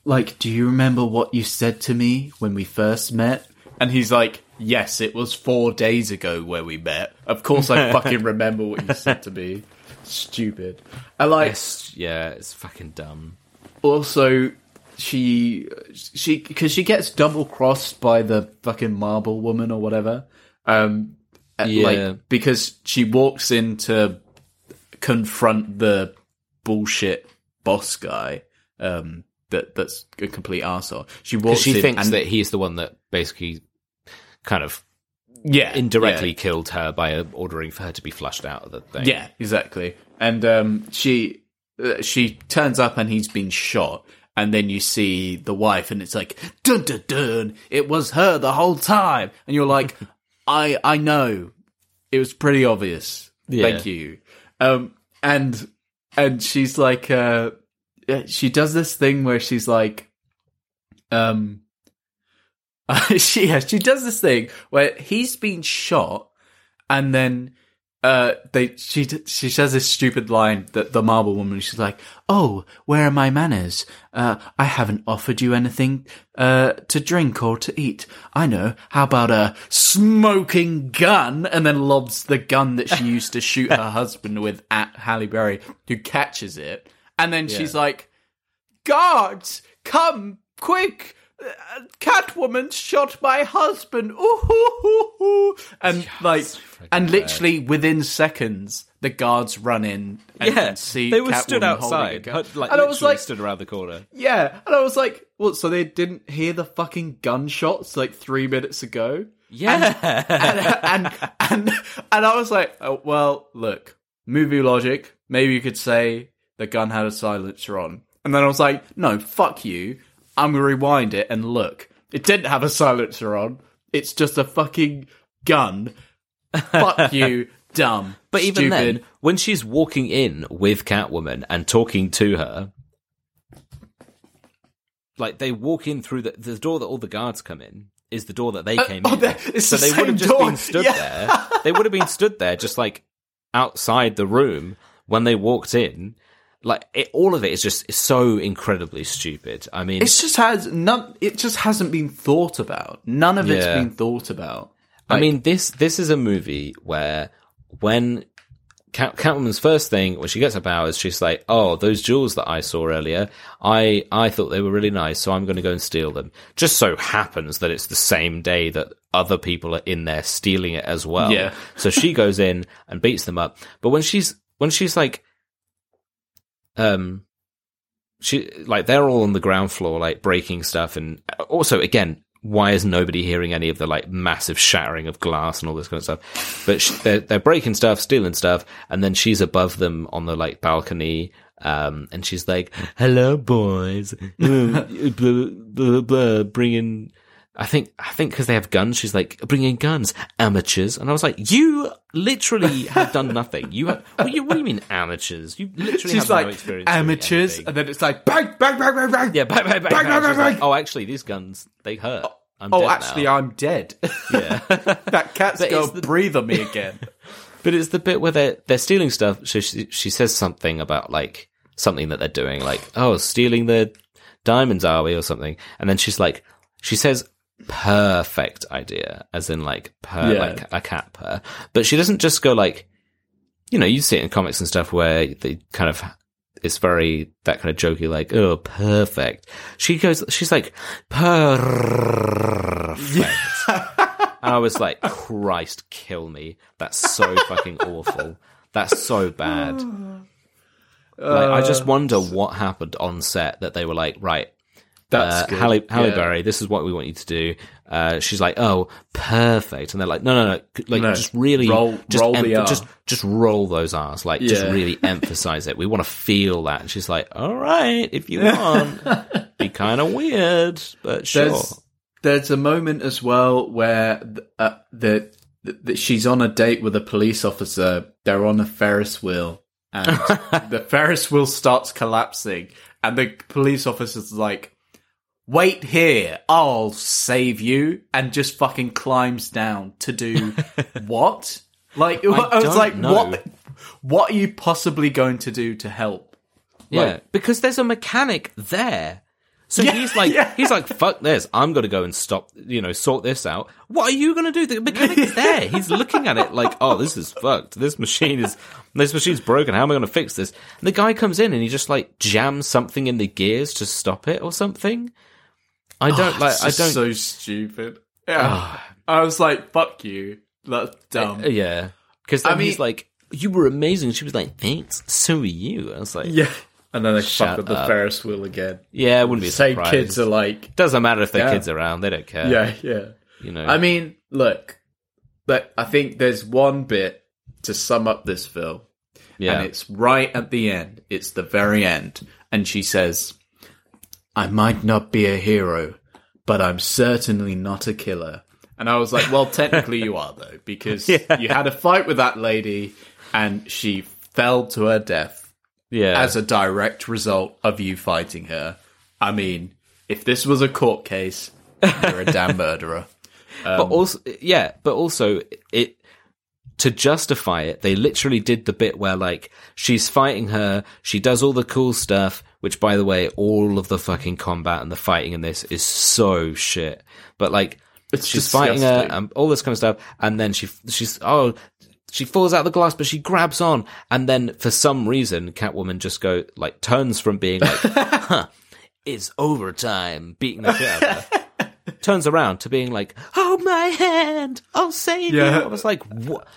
like do you remember what you said to me when we first met? And he's like yes it was four days ago where we met. Of course i fucking remember what you said to me stupid i like It's, yeah. It's fucking dumb. also she she because she gets double crossed by the fucking marble woman or whatever um uh, Yeah. like because she walks in to confront the bullshit boss guy um that that's a complete arsehole. she walks She in thinks and that he's the one that basically kind of yeah indirectly yeah. killed her by uh, ordering for her to be flushed out of the thing. Yeah, exactly. And um, she uh, she turns up and he's been shot. And then you see the wife, and it's like dun dun dun. It was her the whole time, and you're like, I I know, it was pretty obvious. Yeah. Thank you. Um, and and she's like, uh, uh, she does this thing where she's like, um, she yeah, she does this thing where he's been shot, and then uh, they she she says this stupid line that the marble woman she's like, "Oh, where are my manners? Uh, I haven't offered you anything uh to drink or to eat. I know. How about a smoking gun?" And then lobs the gun that she used to shoot her husband with at Halle Berry, who catches it, and then she's like, "Guards, come quick!" Catwoman shot my husband. Ooh, hoo, hoo, hoo. and like, and literally within seconds, the guards run in and, Yeah, and see they were Catwoman stood outside, like and I was like, stood around the corner. yeah, and I was like, what? So they didn't hear the fucking gunshots like three minutes ago? Yeah, and and and, and I was like, oh, well, look, movie logic. Maybe you could say the gun had a silencer on, and then I was like, no, fuck you. I'm gonna rewind it and look. It didn't have a silencer on. It's just a fucking gun. fuck you, dumb. but even stupid. then, when she's walking in with Catwoman and talking to her, like they walk in through the the door that all the guards come in is the door that they uh, came oh, in. it's so the they would have just door. been stood Yeah. there. They would have been stood there, just like outside the room when they walked in. Like it, all of it is just so incredibly stupid. I mean, It just has none. It just hasn't been thought about. None of it's been thought about. I mean, this this is a movie where when Cat, Catwoman's first thing when she gets her powers, she's like, "Oh, those jewels that I saw earlier, I I thought they were really nice, so I'm going to go and steal them." Just so happens that it's the same day that other people are in there stealing it as well. Yeah. so she goes in and beats them up. But when she's when she's like, um, she like they're all on the ground floor like breaking stuff and also again why is nobody hearing any of the like massive shattering of glass and all this kind of stuff? But sh- they're, they're breaking stuff stealing stuff and then she's above them on the like balcony um and she's like hello boys. Blah, blah, blah, blah, bringing I think I think because they have guns, she's like bringing guns, amateurs, and I was like, you literally have done nothing. You, have, what, do you what do you mean amateurs? You literally She's have no like experience. amateurs, and then it's like bang, bang, bang, bang, bang. Yeah, bang, bang, bang, Bang, bang. bang, bang, like, oh, actually, these guns they hurt. I'm Oh, dead actually, now. I'm dead. yeah. that cat's But go it's the- breathe on me again. but it's the bit where they're they're stealing stuff. So she she says something about like something that they're doing, like oh, stealing the diamonds, are we, or something? And then she's like, she says perfect idea, as in like per Yeah. like a cat purr. But she doesn't just go like, you know, you see it in comics and stuff where they kind of. It's very that kind of jokey, like oh, perfect. She goes, she's like perfect, and I was like, Christ, kill me. That's so fucking awful. That's so bad. Like, I just uh, wonder what happened on set that they were like, right, That's uh. Halle, Halle Yeah. Berry, this is what we want you to do. Uh, she's like, oh, perfect. And they're like, no, no, no, like, No. just really, Roll- just, roll the R. just, just roll those R's. Like, just really emphasize it. We want to feel that. And she's like, all right, if you want. Be kind of weird, but sure. There's there's a moment as well where uh, the, the she's on a date with a police officer. They're on a Ferris wheel, and the Ferris wheel starts collapsing, and the police officer's like, "Wait here, I'll save you," and just fucking climbs down to do what? Like I, was like, know. what? What are you possibly going to do to help? Yeah, Like- because there's a mechanic there. So Yeah, he's like, yeah. he's like, fuck this. I'm gonna go and stop, you know, sort this out. What are you gonna do? The mechanic's there. He's looking at it like, oh, this is fucked. This machine is, this machine's broken. How am I gonna fix this? And the guy comes in and he just like jams something in the gears to stop it or something. I don't like. I don't. So stupid. Yeah. I was like, "Fuck you." That's dumb. Uh, yeah, because then I mean- he's like, you were amazing. She was like, thanks. So are you. I was like, Yeah. And then they Shut fuck up the. Ferris wheel again. yeah, it wouldn't be Say surprise. kids are like, Doesn't matter if their Yeah. kids are around. They don't care. yeah, yeah. you know. I mean, look, but I think there's one bit to sum up this film, yeah. and it's right at the end. It's the very end, and she says, "I might not be a hero, but I'm certainly not a killer." And I was like, "Well, technically you are though, because you had a fight with that lady, and she fell to her death." yeah. as a direct result of you fighting her. I mean, if this was a court case, you're a damn murderer. but um, also yeah but also it to justify it they literally did the bit where like she's fighting her she does all the cool stuff which by the way all of the fucking combat and the fighting in this is so shit but like It's she's fighting her and all this kind of stuff and then she she's oh she falls out of the glass but she grabs on and then for some reason catwoman just go like turns from being like huh it's overtime beating the shit out of her turns around to being like, "Hold my hand, I'll save Yeah. you." I was like, "What?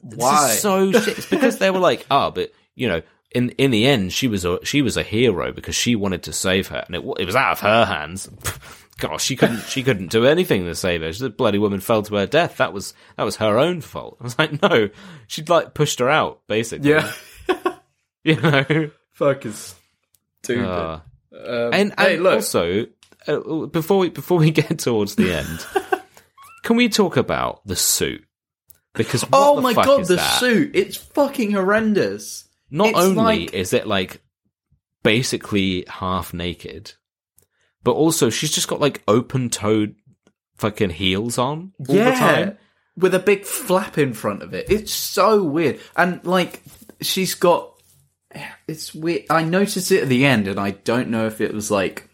Why? is so shit." It's because they were like, "Oh, but you know." In in the end, she was a she was a hero because she wanted to save her, and it it was out of her hands. Gosh, she couldn't she couldn't do anything to save her. The bloody woman fell to her death. That was that was her own fault. I was like, no, she'd like pushed her out basically. Yeah, you know. fucking stupid. Uh, Um, and, hey, and look, also, uh, before we before we get towards the end, can we talk about the suit? Because what oh my god, the that? suit! It's fucking horrendous. Not it's only like- is it like basically half naked, but also she's just got like open toed fucking heels on all the time. with a big flap in front of it. It's so weird, and like she's got. It's weird. I noticed it at the end, and I don't know if it was like,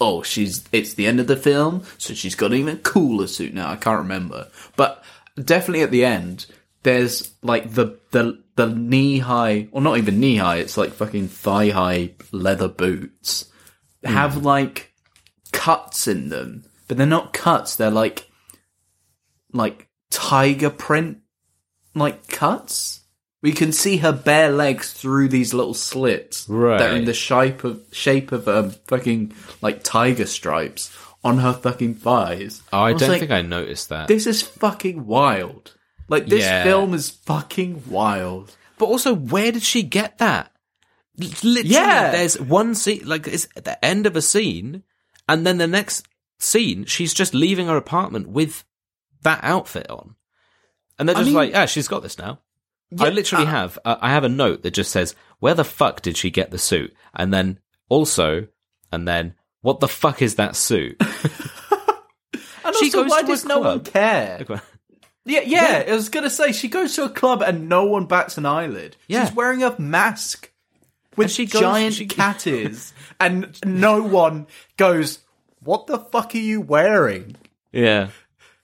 oh, she's. It's the end of the film, so she's got an even cooler suit now. I can't remember, but definitely at the end, there's like the the the knee high, or not even knee high. It's like fucking thigh high leather boots have like cuts in them, but they're not cuts. They're like like tiger print like cuts. We can see her bare legs through these little slits that are in the shape of shape of um, fucking like tiger stripes on her fucking thighs. Oh, I was don't like, think I noticed that. this is fucking wild. Like this Yeah. film is fucking wild. But also, where did she get that? Literally, Yeah. there's one scene, like it's at the end of a scene, and then the next scene, she's just leaving her apartment with that outfit on, and they're I just mean- like, "Yeah, she's got this now." I literally uh- have, uh, I have a note that just says, "Where the fuck did she get the suit?" And then also, and then, what the fuck is that suit? And She also, goes why does no one care? Yeah, yeah, I was gonna say she goes to a club and no one bats an eyelid. Yeah. She's wearing a mask with And she goes- giant she- cat ears, and no one goes, "What the fuck are you wearing?" Yeah.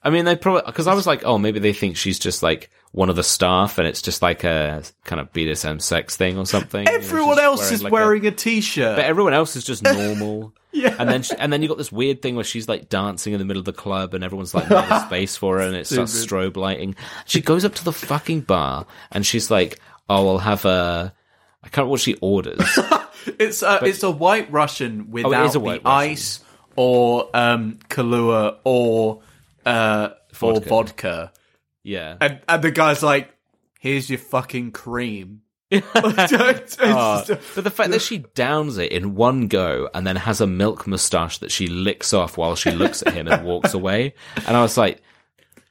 I mean, they probably because I was like, oh, maybe they think she's just like one of the staff, and it's just like a kind of BDSM sex thing or something. You know, Everyone else is like wearing a t-shirt. but everyone else is just normal. Yeah. And then she, and then you got this weird thing where she's like dancing in the middle of the club and everyone's like made a space for her and it starts strobe lighting. She goes up to the fucking bar and she's like, "Oh, I'll have a." I can't remember what she orders. It's a, it's a white Russian without Oh, a the Russian. ice or um, Kahlua or uh, or Vodka. Yeah. And and the guy's like, "Here's your fucking cream." Just- ah, but the fact that she downs it in one go and then has a milk moustache that she licks off while she looks at him and walks away, and I was like,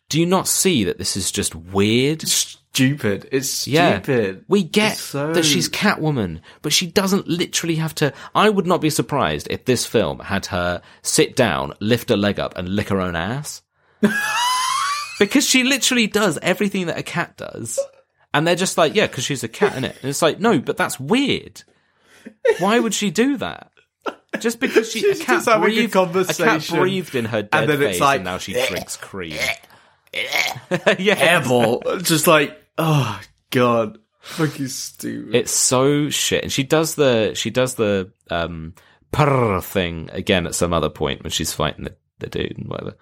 "Do you not see that this is just weird?" stupid. It's Yeah. stupid. We get so- that she's Catwoman, but she doesn't literally have to. I would not be surprised if this film had her sit down, lift her leg up, and lick her own ass. because she literally does everything that a cat does. And they're just like, yeah, because she's a cat, in it. And it's like, no, but that's weird. Why would she do that? Just because she She's a cat having a breathed, a cat breathed in her dead And then it's face, like, and now she drinks cream. yeah, Hairball. just like, oh god, fucking stupid. It's so shit. And she does the she does the um purr thing again at some other point when she's fighting the, the dude and whatever.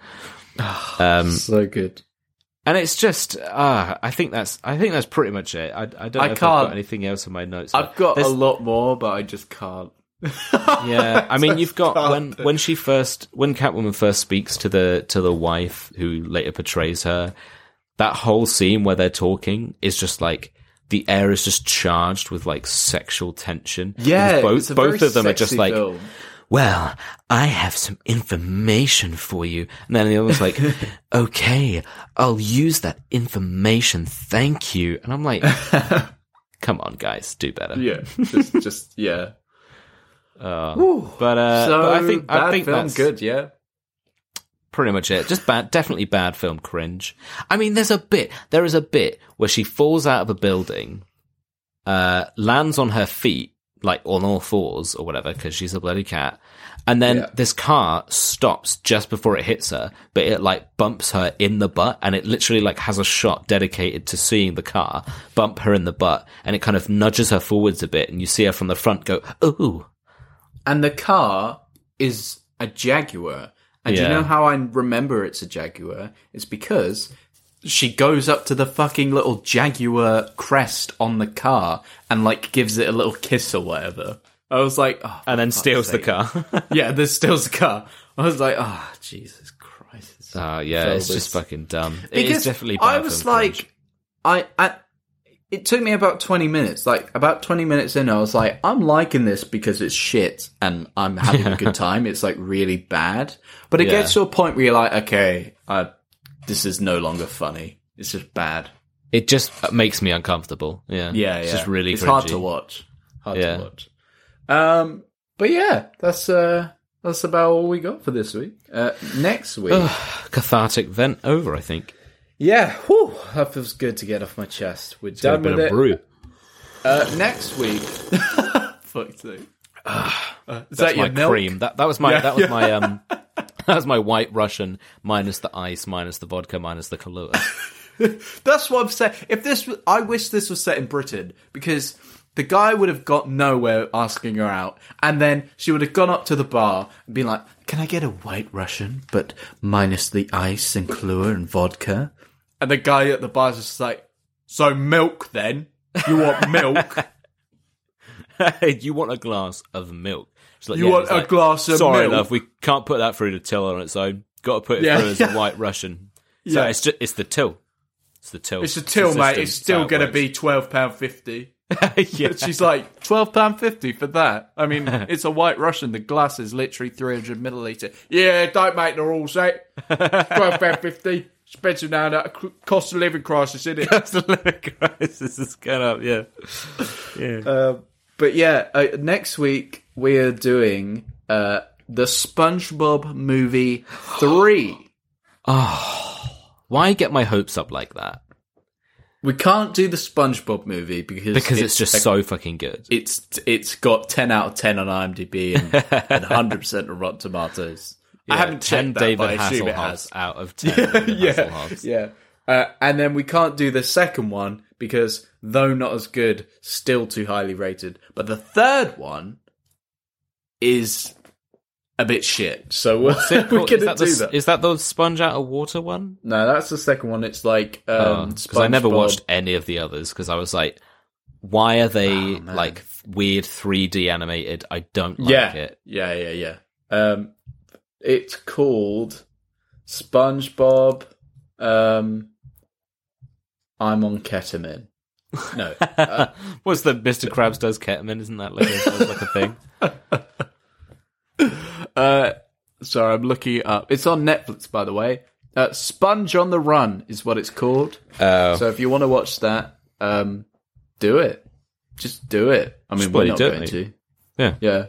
Um so good. And it's just uh I think that's I think that's pretty much it. I, I don't know I if I've can't- got anything else in my notes. I've got a lot more, but I just can't. yeah. I mean you've got when when she first when Catwoman first speaks to the to the wife who later portrays her, that whole scene where they're talking is just like the air is just charged with like sexual tension. Yeah, Because it's a both both of them are just like film. Well, I have some information for you. And then the other one's like, okay, I'll use that information. Thank you. And I'm like, come on, guys, do better. Yeah, just, just yeah. But, uh, so but I think, I think that's good. Yeah, pretty much it. Just bad, definitely bad film cringe. I mean, there's a bit, there is a bit where she falls out of a building, uh, lands on her feet, like on all fours or whatever, because she's a bloody cat. And then Yeah. this car stops just before it hits her, but it like bumps her in the butt and it literally like has a shot dedicated to seeing the car bump her in the butt and it kind of nudges her forwards a bit and you see her from the front go, ooh. and the car is a Jaguar. And do Yeah. you know how I remember it's a Jaguar? It's because she goes up to the fucking little Jaguar crest on the car and like gives it a little kiss or whatever. I was like, oh, And then steals the car. yeah, there's steals the car. I was like, oh, Jesus Christ. Oh yeah, it's just fucking dumb. It is definitely. Bad I was like, cringe. I, I, it took me about 20 minutes. Like, about 20 minutes in, I was like, I'm liking this because it's shit and I'm having a good time. It's like really bad. But it Yeah. gets to a point where you're like, okay, I, this is no longer funny. It's just bad. it just makes me uncomfortable. Yeah, Yeah, it's yeah. just really. It's hard to watch. Hard Yeah. to watch. Um, but yeah, that's, uh, that's about all we got for this week. Uh, next week. Cathartic vent over. I think. Yeah, whew, that feels good to get off my chest. We're Got a done bit with of it. brew. Uh, next week. Fuck's sake. Uh, is That's that my milk? cream. That that was my Yeah, that was yeah. my um that was my white Russian minus the ice minus the vodka minus the Kahlua. That's what I'm saying. If this, I wish this was set in Britain because the guy would have got nowhere asking her out, and then she would have gone up to the bar and been like, "Can I get a white Russian, but minus the ice and Kahlua and vodka?" And the guy at the bar is just like, "So milk then? You want milk? you want a glass of milk? She's like, You yeah, want a like, glass of milk. Sorry, milk?" love, we can't put that through the till on its own. Got to put it Yeah, through as a white Russian. So Yeah. it's just, it's the till. It's the till. It's a till, the mate. It's It's still going to be twelve pound fifty. yeah. She's like, twelve pound fifty for that. I mean, it's a white Russian. The glass is literally three hundred milliliter. Yeah, don't make the rules, eh? Twelve pound fifty. Expensive now. That cost of living crisis, isn't it? That's the living crisis is going up. Yeah. Yeah. Uh, but yeah, uh, next week we are doing uh, the SpongeBob movie three. Why get my hopes up like that? We can't do the SpongeBob movie because Because it's, just a- so fucking good. it's it's got ten out of ten on IMDb and hundred percent on Rotten Tomatoes. I haven't 10 checked that, David but I assume it has. out of 10 yeah, yeah. Uh, and then we can't do the second one because, though not as good, still too highly rated. But the third one is a bit shit. So we're, we're that the, do s- that. is that the sponge out of water one? No, that's the second one. It's like um, Because I never SpongeBob. watched any of the others because I was like, why are they Oh, like weird 3D animated? I don't like yeah, it. yeah, yeah, yeah. Um, it's called SpongeBob. Um, I'm on ketamine. No, uh, What's the Mr. Krabs does ketamine? Isn't that like a, like a thing? uh, sorry, I'm looking it up. It's on Netflix, by the way. Uh, Sponge on the Run is what it's called. Oh, So if you want to watch that, um, do it. Just do it. I mean, Just we're not going to. Yeah. Yeah.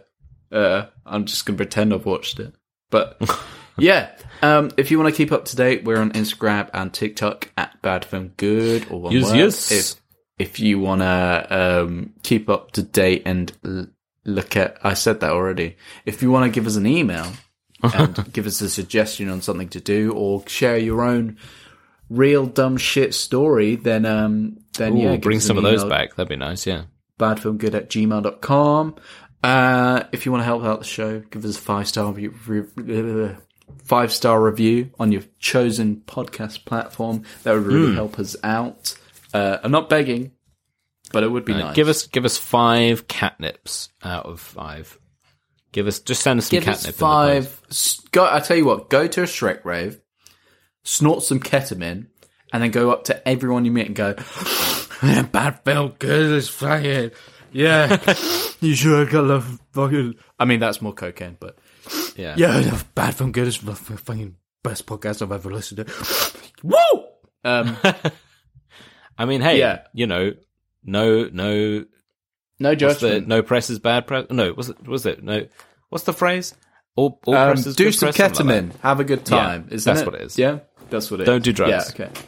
Uh, I'm just going to pretend I've watched it. But yeah, um, if you want to keep up to date, we're on Instagram and TikTok at Bad Film Good or one Yes, word. yes. If if you want to um, keep up to date and l- look at, I said that already. If you want to give us an email and give us a suggestion on something to do or share your own real dumb shit story, then um, then Ooh, yeah, bring some of those back. That'd be nice. Yeah. badfilmgood at gmail.com. Uh, if you want to help out the show, give us a five star review, re- five star review on your chosen podcast platform. That would really help us out. Uh, I'm not begging, but it would be Uh, nice. Give us give us five catnips out of five. Give us just send us some give us catnip. the five. Go, I tell you what, go to a Shrek rave, snort some ketamine, and then go up to everyone you meet and go, "Bad felt good as fucking yeah." you sure got love fucking. I mean, that's more cocaine, but. Yeah. yeah, bad film good is the fucking best podcast I've ever listened to. Woo! Um, I mean, hey, Yeah. you know, no, no, no what's the, judgment. no press is bad press. No, was it? Was it? No, what's the phrase? All, all um, press is do good some press, something like ketamine. Have a good time. Yeah, isn't that's it? what it is. Yeah, that's what it is. Don't do drugs. Yeah, okay.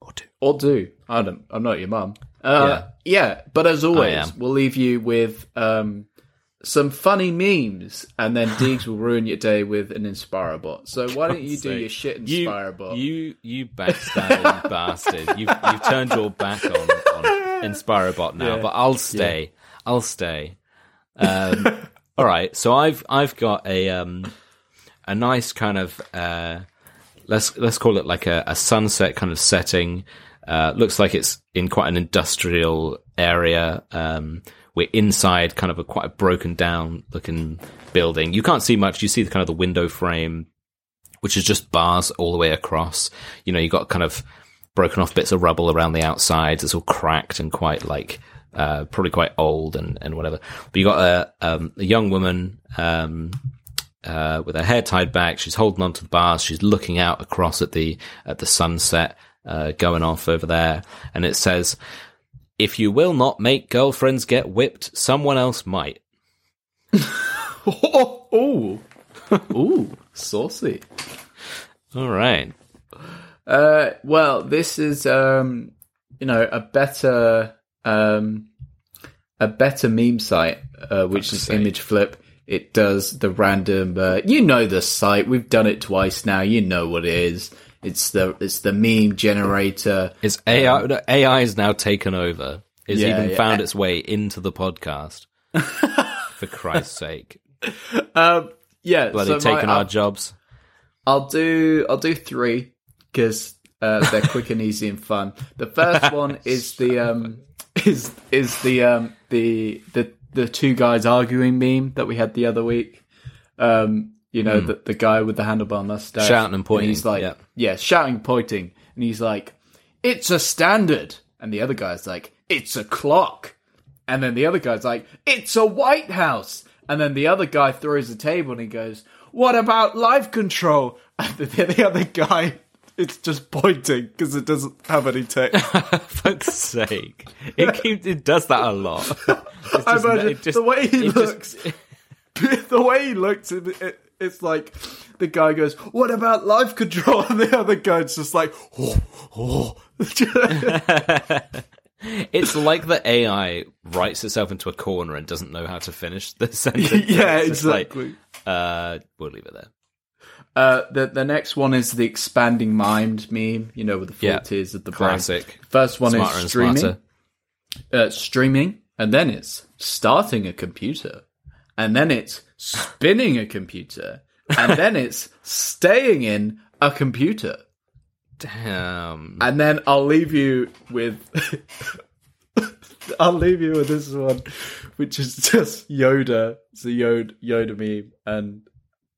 Or do. Or do. I don't. I'm not your mum. Uh, yeah. But as always, we'll leave you with um, some funny memes, and then Deegs will ruin your day with an Inspirobot. So why don't you do your shit You, Inspirobot? you, you backstabbing you bastard! You've you've turned your back on on Inspirobot now, Yeah. but I'll stay. I'll stay. Um, all right, so I've I've got a um a nice kind of uh let's let's call it like a, a sunset kind of setting. Uh, looks like it's in quite an industrial area. Um, we're inside kind of a quite a broken down looking building. You can't see much. You see the kind of the window frame which is just bars all the way across. You know, you've got kind of broken off bits of rubble around the outside. It's all cracked and quite like, uh, probably quite old and, and whatever. But you got a, um, a young woman, um, uh, with her hair tied back. She's holding onto the bars. She's looking out across at the, at the sunset, uh, going off over there. And it says, if you will not make girlfriends get whipped, someone else might. oh, ooh, saucy. All right. Uh, well, this is um, you know, a better um, a better meme site, uh, which is. Imgflip. It does the random. Uh, you know the site. We've done it twice now. You know what it is. It's the it's the meme generator. It's AI. no, AI is now taken over. It's Yeah, even yeah. found its way into the podcast. For Christ's sake, Um, yeah, bloody so my- taking I'll- our jobs. I'll do I'll do three because uh, they're quick and easy and fun. The first one is the um is is the um the the the two guys arguing meme that we had the other week. Um, you know the the guy with the handlebar mustache. Shouting and pointing, he's like, yeah. Yeah, shouting, pointing, and he's like, "It's a standard," and the other guy's like, "It's a clock," and then the other guy's like, "It's a White House," and then the other guy throws the table and he goes, "What about life control?" And the, the other guy, it's just pointing because it doesn't have any text. fuck's sake, it keeps it does that a lot. It's I imagine just- the way he looks. just- the way he looks, it, it, it's like the guy goes, "What about life control?" And the other guy's just like, "Oh, oh." it's like the AI writes itself into a corner and doesn't know how to finish the sentence. yeah, It's just like, exactly. uh, we'll leave it there. Uh, the the next one is the expanding mind meme. You know, with the four Yeah. tiers of the Classic. brain. First one Smarter is streaming, smarter. uh, streaming, and then it's starting a computer, and then it's spinning a computer, and then it's staying in a computer. Damn. And then I'll leave you with. I'll leave you with this one, which is just Yoda. It's a Yoda, Yoda meme, and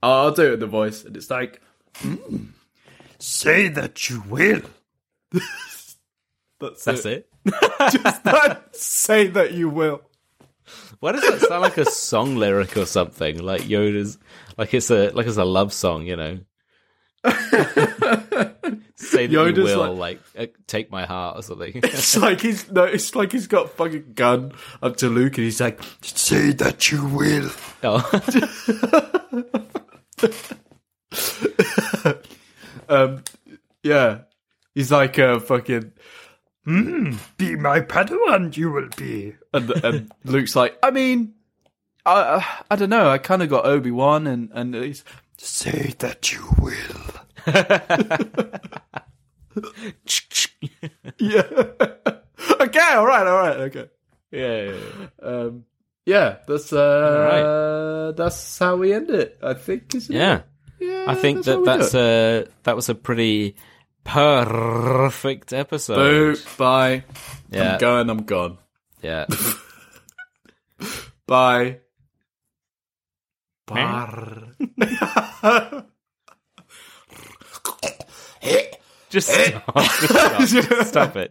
I'll do it in the voice, and it's like, hmm, Say that you will. that's, That's it. it. Say that you will. Why does that sound like a song lyric or something? Like Yoda's, like it's a like it's a love song, you know. Say that Yoda's you will, like, uh, take my heart or something. It's like he's no. It's like he's got fucking gun up to Luke, and he's like, Say that you will. oh. yeah. He's like a fucking. Be my Padawan, you will be. And, and Luke's like, I mean, I I don't know. I kind of got Obi Wan, and and he's Say that you will. yeah. okay, all right, all right, okay. yeah, yeah, yeah. Um, yeah, that's uh, that's how we end it. I think, isn't Yeah. it? Yeah, I think how that that's it. a that was a pretty perfect episode. Boo, bye. Yeah, I'm going. I'm gone. yeah. Bye. Bar. Bye. Just stop. Just stop. Stop it.